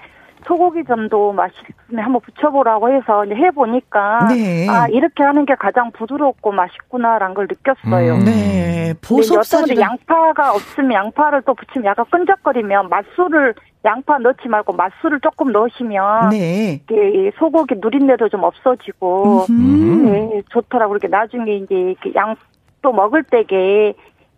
소고기 전도 맛있으면 한번 붙여보라고 해서 이제 해보니까, 네. 아, 이렇게 하는 게 가장 부드럽고 맛있구나라는 걸 느꼈어요. 음. 네. 보섭살이 양파가 없으면 양파를 또 붙이면 약간 끈적거리면 맛술을 양파 넣지 말고 맛술을 조금 넣으시면 네. 소고기 누린내도 좀 없어지고 음. 네, 좋더라고 이렇게 나중에 이제 이렇게 양 또 먹을 때게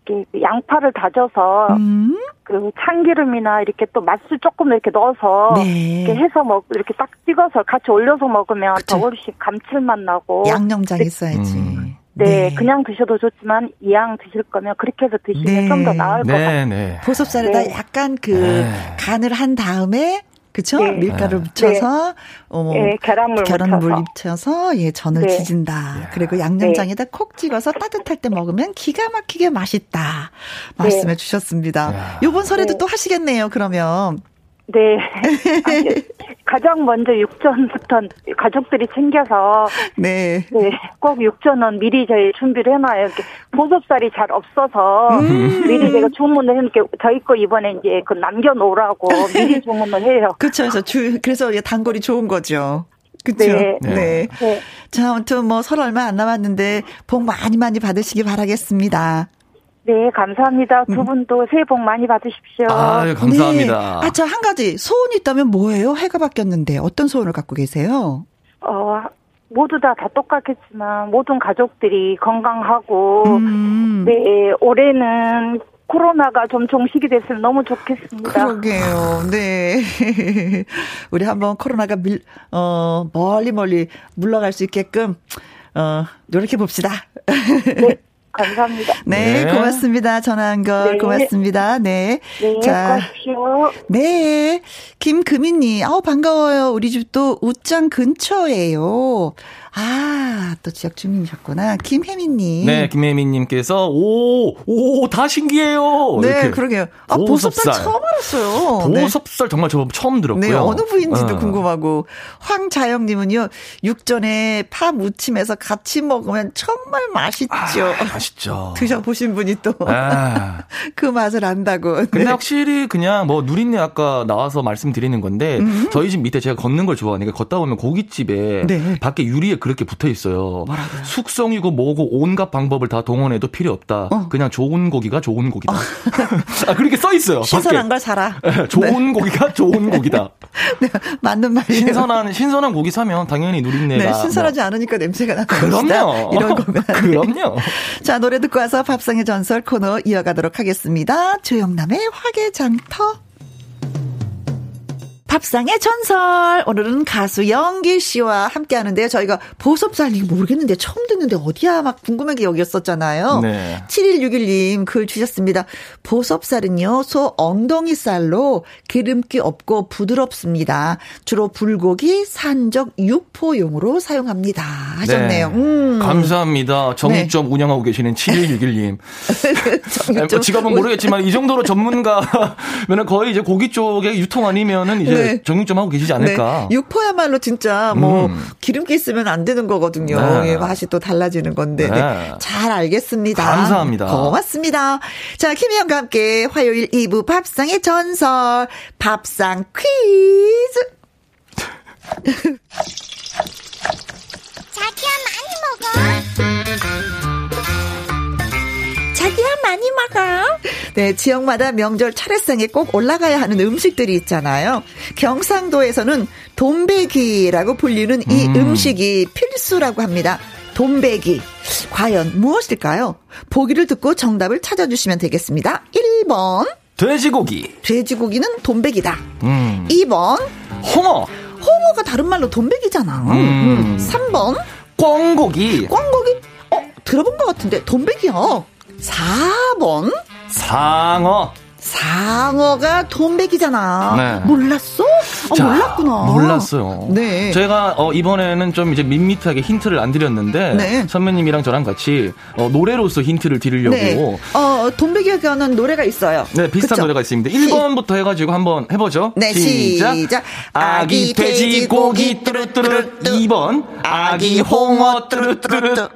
이렇게 그 양파를 다져서 음. 그 참기름이나 이렇게 또 맛술 조금 이렇게 넣어서 네. 이렇게 해서 먹 이렇게 딱 찍어서 같이 올려서 먹으면 그쵸. 더 훨씬 감칠맛 나고 양념장 네. 있어야지. 음. 네, 네, 그냥 드셔도 좋지만 이왕 드실 거면 그렇게 해서 드시면 네. 좀더 나을 네, 것 같아요. 네. 보섭살에다 네. 약간 그 네. 간을 한 다음에 그쵸? 네. 밀가루 묻혀서 어, 네, 계란물, 계란물 묻혀서 예 전을 지진다. 그리고 양념장에다 콕 찍어서 따뜻할 때 먹으면 기가 막히게 맛있다. 말씀해 주셨습니다. 요번 설에도 또 하시겠네요. 그러면 네. 가장 먼저 육전부터 가족들이 챙겨서 네. 네. 꼭 육전은 미리 저희 준비를 해놔요. 이렇게 보섭살이 잘 없어서 음. 미리 제가 주문을 해놓게 저희 거 이번에 이제 그 남겨놓으라고 미리 주문을 해요. 그렇죠. 그래서 주 그래서 단골이 좋은 거죠. 그렇죠. 네. 네. 네. 자, 아무튼 뭐 설 얼마 안 남았는데 복 많이 많이 받으시기 바라겠습니다. 네, 감사합니다. 두 음. 분도 새해 복 많이 받으십시오. 아, 예, 감사합니다. 네. 아, 저 한 가지 소원이 있다면 뭐예요? 해가 바뀌었는데 어떤 소원을 갖고 계세요? 어, 모두 다, 다 똑같겠지만 모든 가족들이 건강하고 음. 네, 올해는 코로나가 좀 종식이 됐으면 너무 좋겠습니다. 그러게요. 네. 우리 한번 코로나가 밀, 어, 멀리 멀리 물러갈 수 있게끔, 어, 노력해 봅시다. 네. 감사합니다. 네, 네. 고맙습니다. 전화한 거 네. 고맙습니다. 네. 네, 자, 가십시오. 네. 김금희님, 아우, 반가워요. 우리 집도 웃장 근처예요. 아, 또 지역 주민이셨구나. 김혜민님. 네, 김혜민님께서, 오, 오, 다 신기해요. 네, 이렇게. 그러게요. 아, 보섭살. 보섭살 처음 알았어요. 보섭살 네. 정말 저 처음 들었고요. 네, 어느 부인지도 어. 궁금하고. 황자영님은요, 육전에 파 무침해서 같이 먹으면 정말 맛있죠. 아, 맛있죠. 드셔보신 분이 또. 아. 그 맛을 안다고. 근데 네. 확실히 그냥 뭐 누린내 아까 나와서 말씀드리는 건데, 음. 저희 집 밑에 제가 걷는 걸 좋아하니까 걷다 보면 고깃집에 네. 밖에 유리에 그렇게 붙어 있어요. 뭐라고요? 숙성이고 뭐고 온갖 방법을 다 동원해도 필요 없다. 어. 그냥 좋은 고기가 좋은 고기다. 어. 아, 그렇게 써 있어요. 신선한 밖에. 걸 사라. 네, 좋은 네. 고기가 좋은 고기다. 네, 맞는 말이에요. 신선한 신선한 고기 사면 당연히 누린내가 네, 신선하지 뭐. 않으니까 냄새가 나는 그럼요. 이런 거면. 그럼요. 자, 노래 듣고 와서 밥상의 전설 코너 이어가도록 하겠습니다. 조영남의 화개장터. 밥상의 전설. 오늘은 가수 영길 씨와 함께 하는데요. 저희가 보섭살 이거 모르겠는데 처음 듣는데 어디야 막 궁금한 게 여기였었잖아요. 네. 7161님 글 주셨습니다. 보섭살은요. 소 엉덩이 쌀로 기름기 없고 부드럽습니다. 주로 불고기, 산적, 육포용으로 사용합니다. 하셨네요. 네. 음. 감사합니다. 정육점 네. 운영하고 계시는 7161님. 정육점. 지가 뭐 모르겠지만 이 정도로 전문가면은 거의 이제 고기 쪽에 유통 아니면은 이제 네. 정육점 하고 계시지 않을까. 네. 육포야말로 진짜 뭐 음. 기름기 있으면 안 되는 거거든요. 네. 예, 맛이 또 달라지는 건데. 네. 네. 잘 알겠습니다. 감사합니다. 고맙습니다. 자, 김희영과 함께 화요일 2부 밥상의 전설 밥상 퀴즈. 자기야 많이 먹어. 많이 먹어. 네, 지역마다 명절 차례상에 꼭 올라가야 하는 음식들이 있잖아요. 경상도에서는 돈베기라고 불리는 이 음. 식이 필수라고 합니다. 돈베기. 과연 무엇일까요? 보기를 듣고 정답을 찾아주시면 되겠습니다. 1번. 돼지고기. 돼지고기는 돈베기다. 음. 2번. 홍어. 홍어가 다른 말로 돈베기잖아. 음. 3번. 꽝고기. 꽝고기? 어, 들어본 것 같은데, 돈베기요. 4번? 상어. 상어가 돈백이잖아. 네. 몰랐어? 어, 자, 몰랐구나. 몰랐어요. 네. 제가 어, 이번에는 좀 이제 밋밋하게 힌트를 안 드렸는데 네. 선배님이랑 저랑 같이 어, 노래로서 힌트를 드리려고. 네. 어, 돈백이에 관한 노래가 있어요. 네, 비슷한 그쵸? 노래가 있습니다. 1번부터 해 가지고 한번 해 보죠. 네, 시작. 시작. 아기 돼지 고기 뚜루뚜루. 2번 아기 홍어 뚜루뚜루.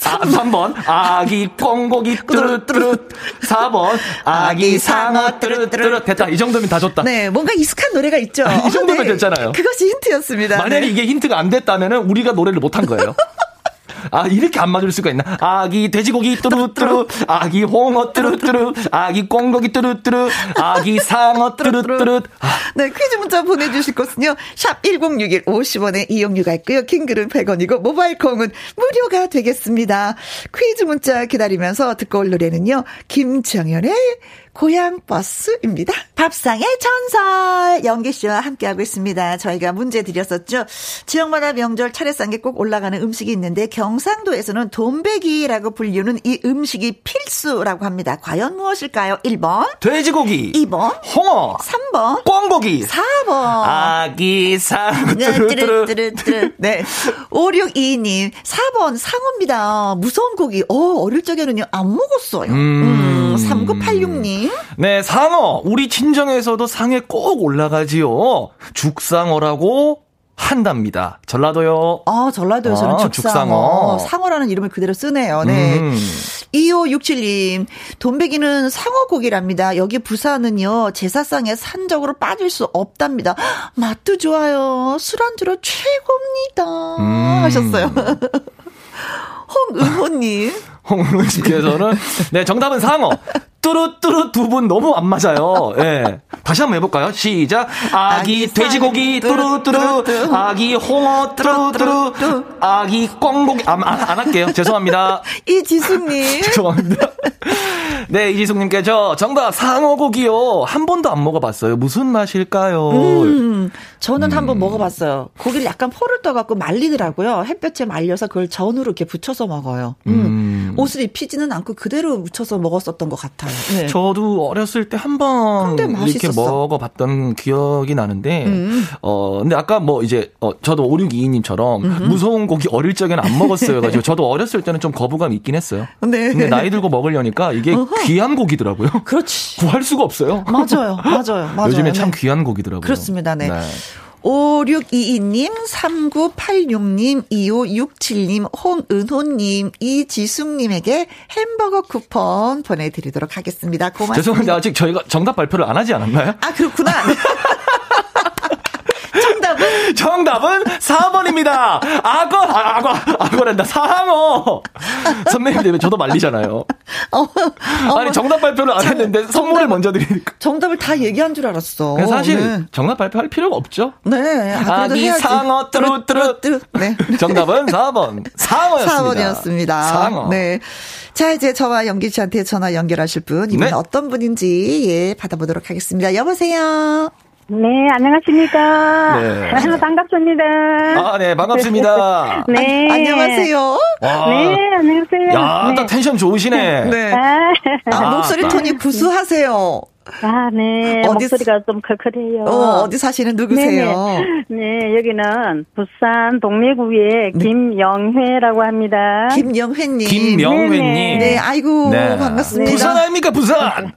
3번. 아기 콩고기 뚜루뚜루. 4번. 아기 상어 뚜루뚜루. 됐다. 이 정도면 다 줬다. 네 뭔가 익숙한 노래가 있죠. 이 정도면 네. 됐잖아요. 그것이 힌트였습니다. 만약에 네. 이게 힌트가 안 됐다면 우리가 노래를 못한 거예요 아, 이렇게 안 맞을 수가 있나? 아기 돼지고기 뚜루뚜루, 아기 홍어 뚜루뚜루, 아기 꽁고기 뚜루뚜루, 아기 상어 뚜루뚜루. 아. 네, 퀴즈 문자 보내주실 곳은요. 샵 1061 50원에 이용료가 있고요. 킹글은 100원이고 모바일 콩은 무료가 되겠습니다. 퀴즈 문자 기다리면서 듣고 올 노래는요. 김정현의 고향버스입니다. 밥상의 전설 연기 씨와 함께하고 있습니다. 저희가 문제 드렸었죠. 지역마다 명절 차례상에 꼭 올라가는 음식이 있는데 경 경상도에서는 돈베기라고 불리는 이 음식이 필수라고 합니다. 과연 무엇일까요? 1번. 돼지고기. 2번. 홍어. 3번. 꽝고기. 4번. 아기 상. 네, 뚜루뚜루뚜루. 네. 5622님. 4번 상어입니다. 무서운 고기. 어, 어릴 적에는요, 안 먹었어요. 음. 음 3986님. 네, 상어. 우리 친정에서도 상에 꼭 올라가지요. 죽상어라고 한답니다. 전라도요. 아, 전라도에서는 아, 죽상어. 죽상어. 상어라는 이름을 그대로 쓰네요. 네. 음. 2567님, 돈베기는 상어고기랍니다. 여기 부산은요, 제사상에 산적으로 빠질 수 없답니다. 맛도 좋아요. 술안주로 최고입니다. 음. 하셨어요. 홍은호님. 홍은호님께서는, 네, 정답은 상어. 뚜루뚜루 두 분 너무 안 맞아요. 예. 다시 한번 해볼까요? 시작. 아기, 돼지고기 뚜루 뚜루. 아기 홍어 뚜루뚜루. 아기 꽁고기. 안, 안, 안 할게요. 죄송합니다. 이지숙님. 죄송합니다. 네, 이지숙님께 저 정답 상어고기요. 한 번도 안 먹어봤어요. 무슨 맛일까요? 음, 저는 음. 한번 먹어봤어요. 고기를 약간 포를 떠갖고 말리더라고요. 햇볕에 말려서 그걸 전으로 이렇게 붙여서 먹어요. 음. 음. 옷을 입히지는 않고 그대로 묻혀서 먹었었던 것 같아요. 네. 저도 어렸을 때 한 번 이렇게 먹어봤던 기억이 나는데, 음. 어, 근데 아까 뭐 이제, 어, 저도 5622님처럼 음. 무서운 고기 어릴 적에는 안 먹었어요. 가지고 저도 어렸을 때는 좀 거부감이 있긴 했어요. 네. 근데 나이 들고 먹으려니까 이게 귀한 고기더라고요. 그렇지. 구할 수가 없어요. 맞아요. 맞아요. 맞아요. 요즘에 참 네. 귀한 고기더라고요. 그렇습니다. 네. 네. 5622님, 3986님, 2567님, 홍은호님, 이지숙님에게 햄버거 쿠폰 보내드리도록 하겠습니다. 고맙습니다. 죄송한데 아직 저희가 정답 발표를 안 하지 않았나요? 아, 그렇구나. 정답은? 정답은 4번입니다. 악어, 아, 악어, 악어란다. 상어. 선배님 들 저도 말리잖아요. 어, 어, 아니, 정답 발표를 안 했는데 선물을 먼저 드리니까. 정답을 다 얘기한 줄 알았어. 사실 네. 정답 발표할 필요가 없죠. 네. 아, 기 상어, 뚜루뚜루. 네. 정답은 4번. 상어였습니다. 4번이었습니다. 상어. 네. 자, 이제 저와 연기 씨한테 전화 연결하실 분, 이분 네. 어떤 분인지, 예, 받아보도록 하겠습니다. 여보세요? 네, 안녕하십니까. 네. 반갑습니다. 아, 네, 반갑습니다. 네. 아, 안녕하세요. 와. 네, 안녕하세요. 야, 네. 딱 텐션 좋으시네. 네. 아, 아 목소리 톤이 구수하세요. 아, 네. 어디, 목소리가 좀 컬컬해요. 어, 어디 사시는 누구세요? 네네. 네, 여기는 부산 동래구의 네. 김영회라고 합니다. 김영회님. 김영회님. 네, 아이고, 네. 반갑습니다. 부산 아닙니까, 부산?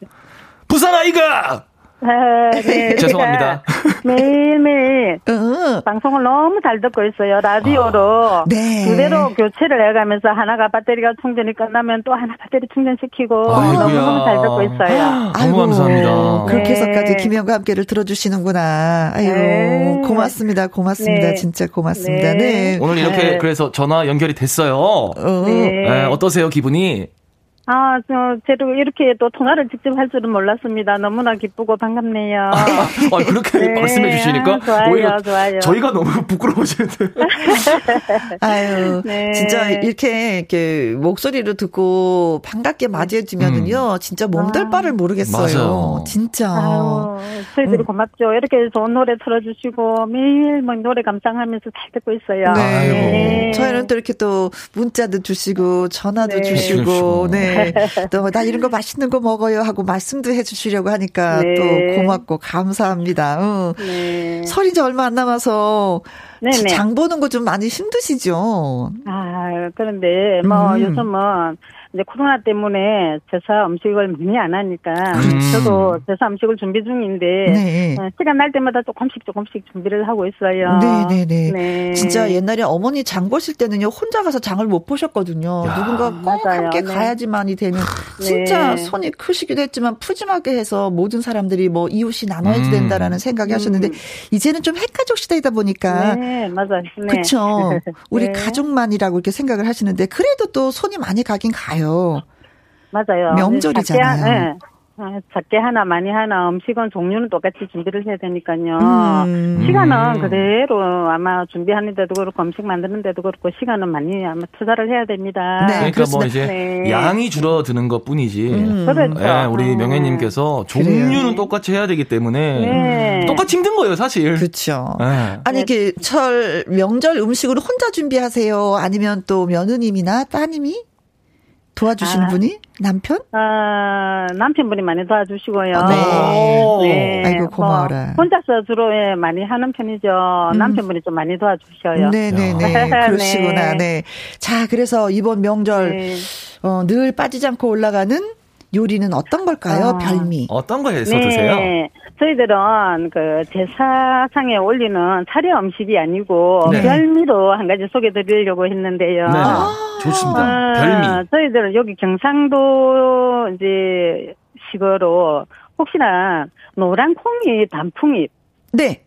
부산 아이가! 아, 네. 죄송합니다. 매일매일 어. 방송을 너무 잘 듣고 있어요. 라디오로 아, 네. 그대로 교체를 해가면서 하나가 배터리가 충전이 끝나면 또 하나 배터리 충전시키고 너무너무 잘 듣고 있어요. 아이고, 감사합니다. 그렇게 해서까지 네. 김영과 함께를 들어주시는구나. 아유 네. 고맙습니다. 고맙습니다. 네. 진짜 고맙습니다. 네. 오늘 이렇게 그래서 전화 연결이 됐어요. 어. 네. 어떠세요 기분이? 아, 저, 제도 이렇게 또 통화를 직접 할 줄은 몰랐습니다. 너무나 기쁘고 반갑네요. 아, 아 그렇게 네, 말씀해 주시니까. 좋아요, 오히려 좋아요. 저희가 너무 부끄러워지는데. 아유, 네. 진짜 이렇게, 이렇게 목소리를 듣고 반갑게 맞이해주면은요, 음. 진짜 몸둘 바를 모르겠어요. 맞아요. 진짜. 아유, 저희들이 음. 고맙죠. 이렇게 좋은 노래 틀어주시고 매일 뭐 노래 감상하면서 잘 듣고 있어요. 네. 네. 저희는 또 이렇게 또 문자도 주시고, 전화도 네. 주시고, 네. 네. 또, 나 이런 거 맛있는 거 먹어요 하고 말씀도 해 주시려고 하니까 네. 또 고맙고 감사합니다. 어. 네. 설이 이제 얼마 안 남아서 네네. 장 보는 거 좀 많이 힘드시죠? 아, 그런데 뭐 음. 요즘은 이제 코로나 때문에 제사 음식을 많이 안 하니까 음. 저도 제사 음식을 준비 중인데 네. 어, 시간 날 때마다 조금씩 조금씩 준비를 하고 있어요. 네네네. 네, 네. 네. 진짜 옛날에 어머니 장 보실 때는요 혼자 가서 장을 못 보셨거든요. 야. 누군가 꼭 맞아요. 함께 네. 가야지만이 되는 진짜 네. 손이 크시기도 했지만 푸짐하게 해서 모든 사람들이 뭐 이웃이 나눠야지 음. 된다라는 생각이 음. 하셨는데 이제는 좀 핵가족 시대이다 보니까 네 맞아요. 네. 그렇죠. 우리 가족만이라고 이렇게 생각을 하시는데 그래도 또 손이 많이 가긴 가요. 맞아요. 명절이잖아요. 네. 아, 작게 하나 많이 하나 음식은 종류는 똑같이 준비를 해야 되니까요. 음. 시간은 그대로 아마 준비하는데도 그렇고 음식 만드는데도 그렇고 시간은 많이 아마 투자를 해야 됩니다. 네, 그러니까 뭐 이제 네. 양이 줄어드는 것 뿐이지. 음. 그렇죠. 네, 우리 명예님께서 종류는 그래요. 똑같이 해야 되기 때문에 네. 똑같이 힘든 거예요, 사실. 그렇죠. 네. 아니 이렇게 철 명절 음식을 혼자 준비하세요? 아니면 또 며느님이나 따님이 도와주시는 아, 분이 남편? 아 남편분이 많이 도와주시고요. 아, 네. 네. 아이고 고마워라. 뭐 혼자서 주로 예, 많이 하는 편이죠. 음. 남편분이 좀 많이 도와주셔요. 네네네. 네. 그러시구나. 네. 네. 자 그래서 이번 명절 네. 어, 늘 빠지지 않고 올라가는 요리는 어떤 걸까요? 어. 별미. 어떤 거 해서 네. 드세요? 저희들은 그 제사상에 올리는 차례 음식이 아니고 네. 별미로 한 가지 소개해 드리려고 했는데요. 네. 아~ 좋습니다. 어, 별미. 저희들은 여기 경상도 이제 식으로 혹시나 노란 콩이 단풍잎. 네.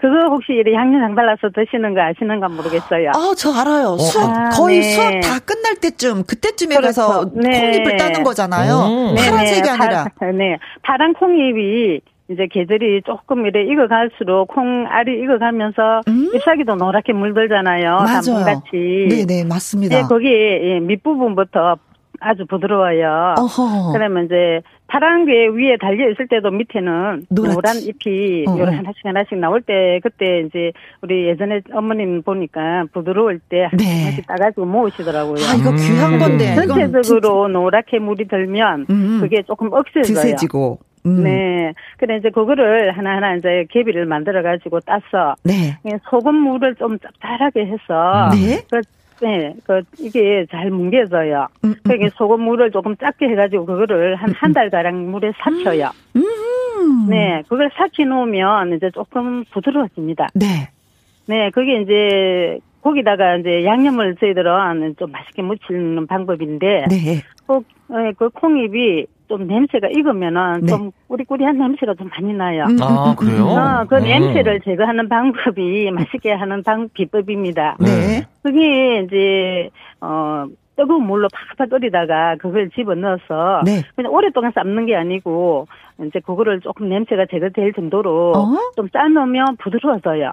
그거 혹시 양념장 발라서 드시는 거 아시는가 모르겠어요. 아, 저 알아요. 어. 수학, 아, 거의 네. 수학 다 끝날 때쯤, 그때쯤에 그렇죠. 가서 네. 콩잎을 따는 거잖아요. 음. 파란색이 아니라. 파, 네. 파란 콩잎이 이제 계절이 조금 이래 익어갈수록 콩알이 익어가면서 음? 잎사귀도 노랗게 물들잖아요. 단풍같이. 네네, 맞습니다. 네, 거기 밑부분부터 아주 부드러워요. 어허. 그러면 이제 파란 게 위에 달려 있을 때도 밑에는 노랗지. 노란 잎이 어. 요런 하나씩 하나씩 나올 때 그때 이제 우리 예전에 어머님 보니까 부드러울 때 네. 하나씩 따가지고 모으시더라고요. 아 이거 귀한 음. 건데. 전체적으로 노랗게 물이 들면 음. 그게 조금 억세져요. 드세지고. 음. 네. 그래 이제 그거를 하나하나 이제 개비를 만들어 가지고 따서 네. 소금 물을 좀 짭짤하게 해서 네. 그 네, 그 이게 잘 뭉개져요. 음, 음, 그게 음. 소금 물을 조금 작게 해가지고 그거를 한 한 달 가량 물에 삭혀요. 음. 네, 그걸 삭혀 놓으면 이제 조금 부드러워집니다. 네. 네, 그게 이제 거기다가 이제 양념을 저희들은 좀 맛있게 무치는 방법인데, 네. 꼭, 네, 그 콩잎이 좀 냄새가 익으면은 네. 좀 꾸리꾸리한 냄새가 좀 많이 나요. 음, 아, 그래요? 어, 그 네. 냄새를 제거하는 방법이 맛있게 하는 방, 비법입니다. 네. 그게 이제, 어, 뜨거운 물로 팍팍 끓이다가 그걸 집어 넣어서 네. 그냥 오랫동안 삶는 게 아니고 이제 그거를 조금 냄새가 제거될 정도로 어? 좀 삶으면 부드러워져요.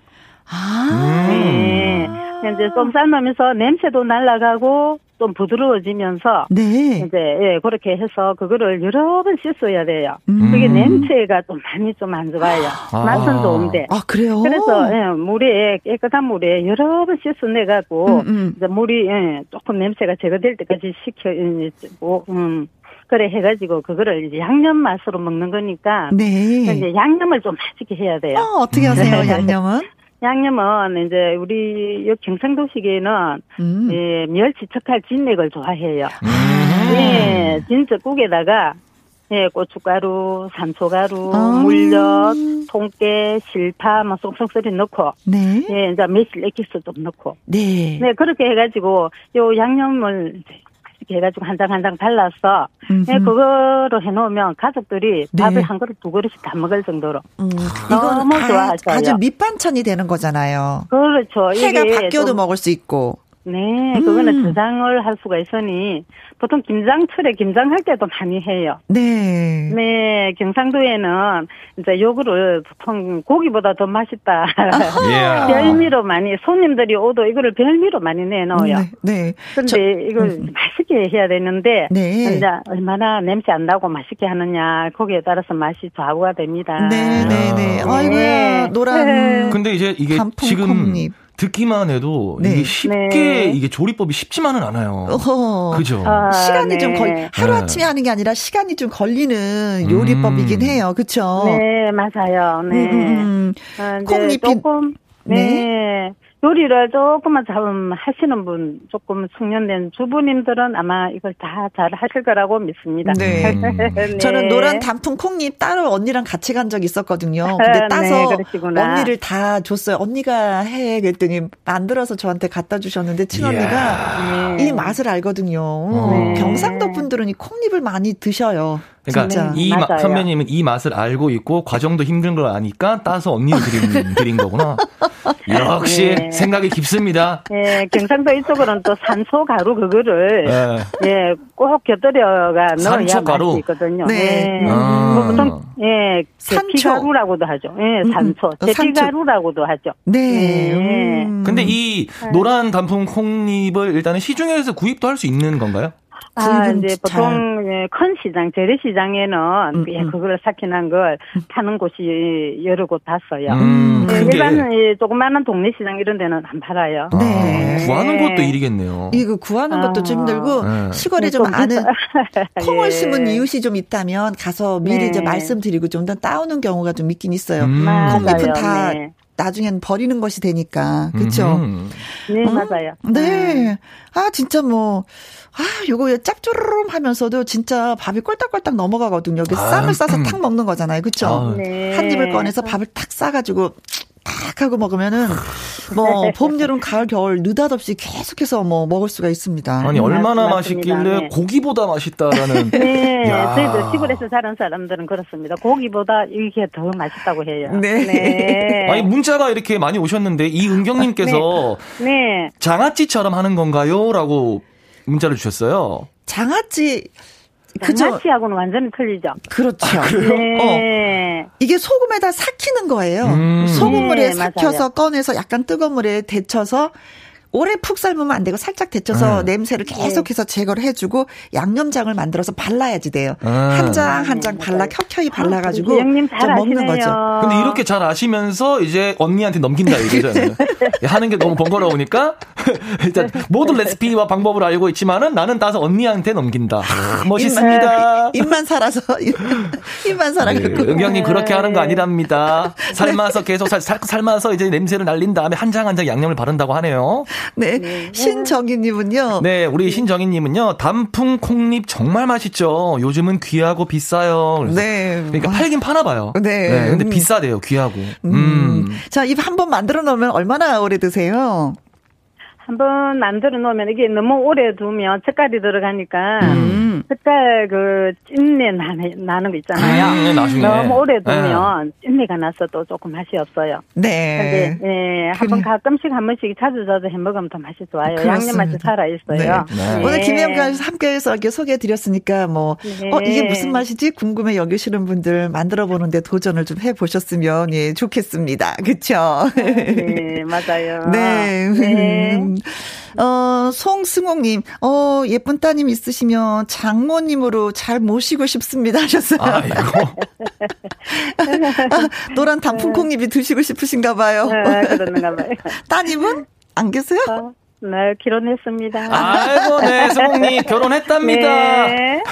아. 네. 이제 좀 삶으면서 냄새도 날아가고 좀 부드러워지면서 네. 이제 예 그렇게 해서 그거를 여러 번 씻어야 돼요. 음. 그게 냄새가 좀 많이 좀 안 좋아요. 아. 맛은 좋은데. 아 그래요? 그래서 예, 물에 깨끗한 물에 여러 번 씻어내 갖고 음, 음. 이제 물이 예, 조금 냄새가 제거될 때까지 식혀 뭐 음. 그래 해가지고 그거를 이제 양념 맛으로 먹는 거니까. 네. 이제 양념을 좀 맛있게 해야 돼요. 어, 어떻게 하세요, 양념은? 양념은 이제 우리 여 경상도식에는 음. 예, 멸치 척할 진맥을 좋아해요. 음. 예, 진짜 국에다가 예, 고춧가루, 산초가루, 아. 물엿, 통깨, 실파, 뭐 쏙쏙 썰이 넣고, 네. 예, 이제 매실 액기스 좀 넣고, 네, 네 그렇게 해 가지고 요 양념을 이렇게 해가지고 한 장 한 장 발라서 네, 그거로 해놓으면 가족들이 네. 밥을 한 그릇 두 그릇씩 다 먹을 정도로 음, 너무 좋아하죠. 아주 밑반찬이 되는 거잖아요. 그렇죠. 해가 바뀌어도 먹을 수 있고. 네, 그거는 음. 저장을 할 수가 있으니 보통 김장철에 김장할 때도 많이 해요. 네. 네, 경상도에는 이제 요거를 보통 고기보다 더 맛있다. yeah. 별미로 많이 손님들이 오도 이거를 별미로 많이 내놓아요. 네. 네. 근데 저, 이걸 음. 맛있게 해야 되는데 네. 이제 얼마나 냄새 안 나고 맛있게 하느냐 거기에 따라서 맛이 좌우가 됩니다. 네, 네, 네. 아이고야 노란. 근데 이제 이게 지금 콩잎. 듣기만 해도 네. 이게 쉽게 네. 이게 조리법이 쉽지만은 않아요. 어허. 그죠? 아, 시간이 네. 좀 걸, 하루 아침에 하는 게 아니라 시간이 좀 걸리는 요리법이긴 음. 해요. 그렇죠? 네, 맞아요. 네. 음, 음. 음. 아, 콩잎이 조금 네. 네. 요리를 조금만 잘 하시는 분, 조금 숙련된 주부님들은 아마 이걸 다 잘 하실 거라고 믿습니다. 네. 네. 저는 노란 단풍 콩잎 따로 언니랑 같이 간적 있었거든요. 근데 네, 따서 네, 언니를 다 줬어요. 언니가 해 그랬더니 만들어서 저한테 갖다 주셨는데 친언니가 이 맛을 알거든요. 네. 경상도 분들은 이 콩잎을 많이 드셔요. 그러니까 진짜. 이 마, 선배님은 이 맛을 알고 있고 과정도 힘든 걸 아니까 따서 언니를 드린, 드린 거구나. 역시 네. 생각이 깊습니다. 예, 경상도 이쪽으로는 또 산소 가루 그거를 네. 예, 꼭 곁들여가 넣어야 맛이 있거든요. 네. 예. 아. 뭐 보통 예, 제피가루라고도 하죠. 예, 음, 음. 산소, 음, 제피가루라고도 하죠. 네. 예. 음. 근데 이 노란 단풍 콩잎을 일단은 시중에서 구입도 할 수 있는 건가요? 아, 이제 보통 예, 큰 시장, 재래시장에는 음, 예, 음. 그걸 삭힌한 걸 파는 곳이 여러 곳 봤어요. 음, 예, 일반 예, 조그마한 동네 시장 이런 데는 안 팔아요. 네. 아, 구하는 것도 일이겠네요. 이거 구하는 것도 좀 힘들고 네. 시골에 좀, 좀 아는 콩을 예. 심은 이웃이 좀 있다면 가서 미리 네. 이제 말씀드리고 좀 더 따오는 경우가 좀 있긴 있어요. 음. 콩잎은 다 네. 나중엔 버리는 것이 되니까. 그렇죠? 네, 맞아요. 네. 아, 진짜 뭐 아, 요거 짭조름 하면서도 진짜 밥이 꼴딱꼴딱 넘어가거든요. 여기 아, 쌈을 싸서 음. 탁 먹는 거잖아요. 그쵸? 아. 네. 한 입을 꺼내서 밥을 탁 싸가지고 탁 하고 먹으면은 뭐 봄, 여름, 가을, 겨울 느닷없이 계속해서 뭐 먹을 수가 있습니다. 아니 얼마나 맛있길래 네. 고기보다 맛있다라는. 네, 저희도 시골에서 사는 사람들은 그렇습니다. 고기보다 이게 더 맛있다고 해요. 네. 네. 아니 문자가 이렇게 많이 오셨는데 이은경님께서 네. 네. 장아찌처럼 하는 건가요?라고 문자를 주셨어요. 장아찌 장아찌하고는 완전히 틀리죠. 그렇죠. 아, 네. 어. 이게 소금에다 삭히는 거예요. 음. 소금물에 네, 삭혀서 맞아요. 꺼내서 약간 뜨거운 물에 데쳐서 오래 푹 삶으면 안 되고 살짝 데쳐서 네. 냄새를 계속해서 제거를 해주고 양념장을 만들어서 발라야지 돼요. 아. 한장 한 장 발라 켜켜이 발라가지고 좀 먹는 거죠. 근데 이렇게 잘 아시면서 이제 언니한테 넘긴다 이거잖아요. 하는 게 너무 번거로우니까 일단 모든 레시피와 방법을 알고 있지만은 나는 따서 언니한테 넘긴다. 멋있습니다. 입만, 입만 살아서 입만 살아가지고. 네, 은경님 그렇게 하는 거 아니랍니다. 삶아서 계속 살, 삶아서 이제 냄새를 날린 다음에 한 장 한 장 양념을 바른다고 하네요. 네. 네. 신정희님은요. 네, 우리 신정희님은요. 단풍 콩잎 정말 맛있죠. 요즘은 귀하고 비싸요. 네. 그러니까 팔긴 파나 봐요. 네. 네 근데 음. 비싸대요. 귀하고. 음. 음. 자, 입 한 번 만들어 놓으면 얼마나 오래 드세요? 한번 만들어 놓으면 이게 너무 오래 두면 색깔이 들어가니까 음. 색깔 그 찐내 나는, 나는 거 있잖아요. 음, 네, 너무 오래 두면 네. 찐내가 나서 또 조금 맛이 없어요. 네. 근데 예, 한번 가끔씩 한 번씩 자주 자주 해 먹으면 더 맛이 좋아요. 그렇습니다. 양념 맛이 살아 있어요. 네. 네. 오늘 김혜영과 함께해서 이렇게 소개해 드렸으니까 뭐 네. 어, 이게 무슨 맛이지 궁금해 여기시는 분들 만들어 보는데 도전을 좀 해 보셨으면 예, 좋겠습니다. 그렇죠? 네, 맞아요. 네. 네. 어, 송승옥님, 어, 예쁜 따님 있으시면 장모님으로 잘 모시고 싶습니다 하셨어요. 아이고. 아, 노란 단풍콩잎이 드시고 싶으신가 봐요. 아, 그런가 봐요. 따님은 안 계세요? 어. 네, 결혼했습니다. 아이고, 네, 성님 결혼했답니다. 네.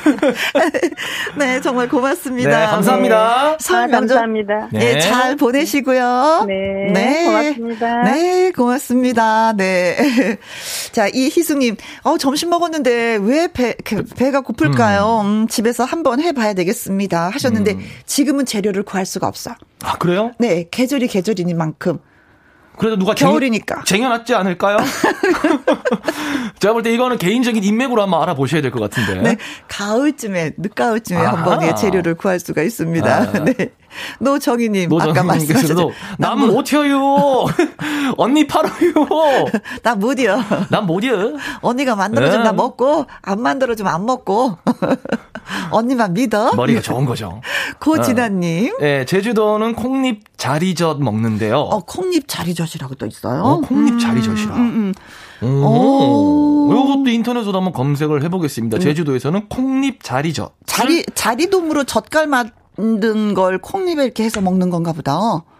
네, 정말 고맙습니다. 네, 감사합니다. 네. 설 명절. 아, 감사합니다. 네. 네, 잘 보내시고요. 네, 네, 고맙습니다. 네, 고맙습니다. 네. 자, 이희수님, 어, 점심 먹었는데 왜 배, 그, 배가 고플까요? 음. 음, 집에서 한번 해봐야 되겠습니다. 하셨는데, 음. 지금은 재료를 구할 수가 없어. 아, 그래요? 네, 계절이 계절이니만큼. 그래도 누가 겨울이니까 쟁여, 놨지 않을까요? 제가 볼 때 이거는 개인적인 인맥으로 한번 알아보셔야 될 것 같은데. 네, 가을쯤에 늦가을쯤에 한번 재료를 구할 수가 있습니다. 아. 네. 노정희님 아까 말씀하셨죠. 난 못해요. 언니 팔아요. 나 못이요. 난 못이요. 언니가 만들어주면 네. 나 먹고 안 만들어주면 안 먹고. 언니만 믿어. 머리가 좋은 거죠. 고진아님. 네, 제주도는 콩잎 자리젓 먹는데요. 어, 콩잎 자리젓이라고 또 있어요. 어, 콩잎 음, 자리젓이라. 음, 음. 오. 이것도 인터넷으로 한번 검색을 해보겠습니다. 음. 제주도에서는 콩잎 자리젓. 자리 자리돔으로 젓갈 만든 걸 콩잎에 이렇게 해서 먹는 건가 보다.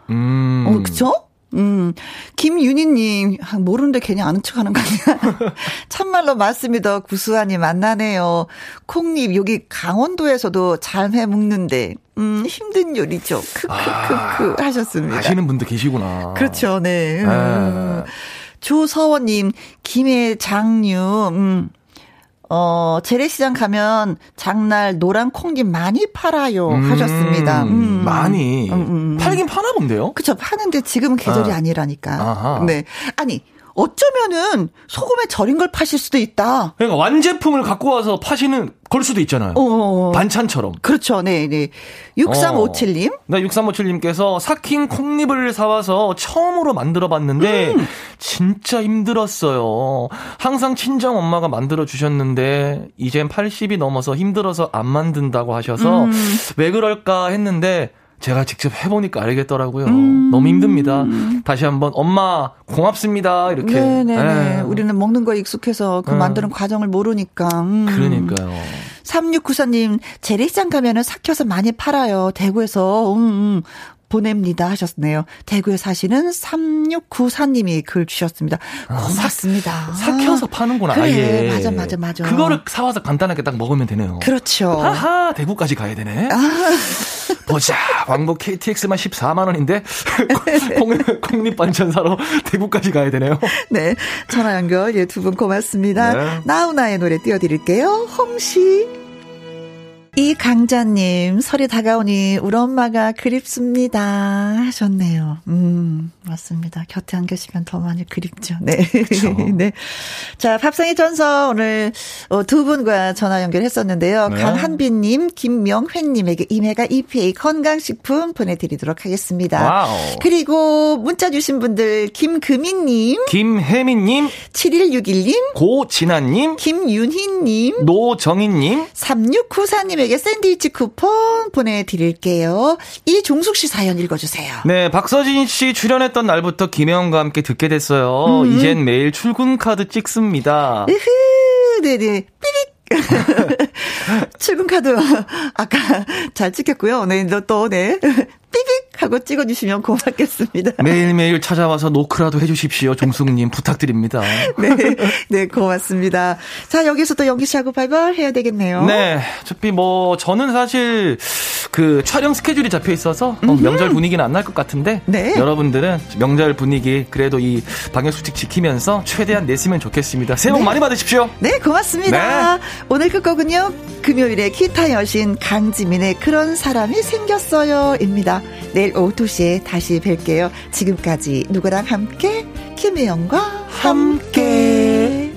음. 어, 그쵸? 음, 김윤희님, 아, 모르는데 괜히 아는 척 하는 거 아니야? 참말로 맞습니다. 구수하니 만나네요. 콩잎, 여기 강원도에서도 잘 해 먹는데, 음, 힘든 요리죠. 크크크크 아, 하셨습니다. 아시는 분도 계시구나. 그렇죠, 네. 음. 조서원님, 김해 장류, 음, 어, 재래시장 가면 장날 노란 콩잎 많이 팔아요. 음, 하셨습니다. 음. 많이. 음, 음, 음. 팔긴 파나 본데요? 그쵸. 파는데 지금은 계절이 아. 니라니까 네. 아니, 어쩌면은 소금에 절인 걸 파실 수도 있다. 그러니까 완제품을 갖고 와서 파시는 걸 수도 있잖아요. 어어. 반찬처럼. 그렇죠. 네, 네. 6357님. 어. 네, 6357님께서 삭힌 콩잎을 사와서 처음으로 만들어 봤는데 음. 진짜 힘들었어요. 항상 친정 엄마가 만들어 주셨는데 이젠 80이 넘어서 힘들어서 안 만든다고 하셔서 음. 왜 그럴까 했는데 제가 직접 해보니까 알겠더라고요. 음. 너무 힘듭니다. 다시 한번 엄마 고맙습니다. 이렇게. 네네네. 네. 우리는 먹는 거에 익숙해서 그 네. 만드는 과정을 모르니까. 음. 그러니까요. 3694님, 재래시장 가면은 삭혀서 많이 팔아요. 대구에서, 음, 음. 보냅니다 하셨네요. 대구에 사시는 3694님이 글 주셨습니다. 아, 고맙습니다. 사, 삭혀서 파는구나, 그래, 아예. 맞아, 맞아, 맞아. 그거를 사와서 간단하게 딱 먹으면 되네요. 그렇죠. 하하, 대구까지 가야 되네. 아. 보자, 왕복 KTX만 14만원인데, 콩잎 반찬 사러 대구까지 가야 되네요. 네. 전화 연결, 예, 두 분 고맙습니다. 네. 나우나의 노래 띄워드릴게요. 홍시. 이 강자님, 설이 다가오니 우리 엄마가 그립습니다. 하셨네요. 음, 맞습니다. 곁에 안 계시면 더 많이 그립죠. 네. 네. 자, 밥상의 전서 오늘 어, 두 분과 전화 연결했었는데요. 네. 강한빈님, 김명회님에게 오메가 EPA 건강식품 보내드리도록 하겠습니다. wow. 그리고 문자 주신 분들, 김금희님, 김혜민님, 7161님, 고진아님, 김윤희님, 노정희님, 3694님, 여러분에게 샌드위치 쿠폰 보내드릴게요. 이종숙 씨 사연 읽어주세요. 네, 박서진 씨 출연했던 날부터 김혜영과 함께 듣게 됐어요. 음. 이젠 매일 출근 카드 찍습니다. 으흐, 네네. 삐릭. 출근 카드 아까 잘 찍혔고요. 네, 또 네. 삐빅 하고 찍어주시면 고맙겠습니다. 매일매일 찾아와서 노크라도 해주십시오. 종숙님 부탁드립니다. 네, 네, 고맙습니다. 자, 여기서 또 연기 시하고 발발 해야 되겠네요. 네, 어차피 뭐, 저는 사실 그 촬영 스케줄이 잡혀 있어서 어, 명절 분위기는 안 날 것 같은데 네. 여러분들은 명절 분위기 그래도 이 방역수칙 지키면서 최대한 내시면 좋겠습니다. 새해 복 네. 많이 받으십시오. 네, 고맙습니다. 네. 오늘 끝곡은요, 금요일에 기타 여신 강지민의 그런 사람이 생겼어요 입니다. 내일 토요일 오후 2시에 다시 뵐게요. 지금까지 누구랑 함께? 김혜영과 함께. 함께.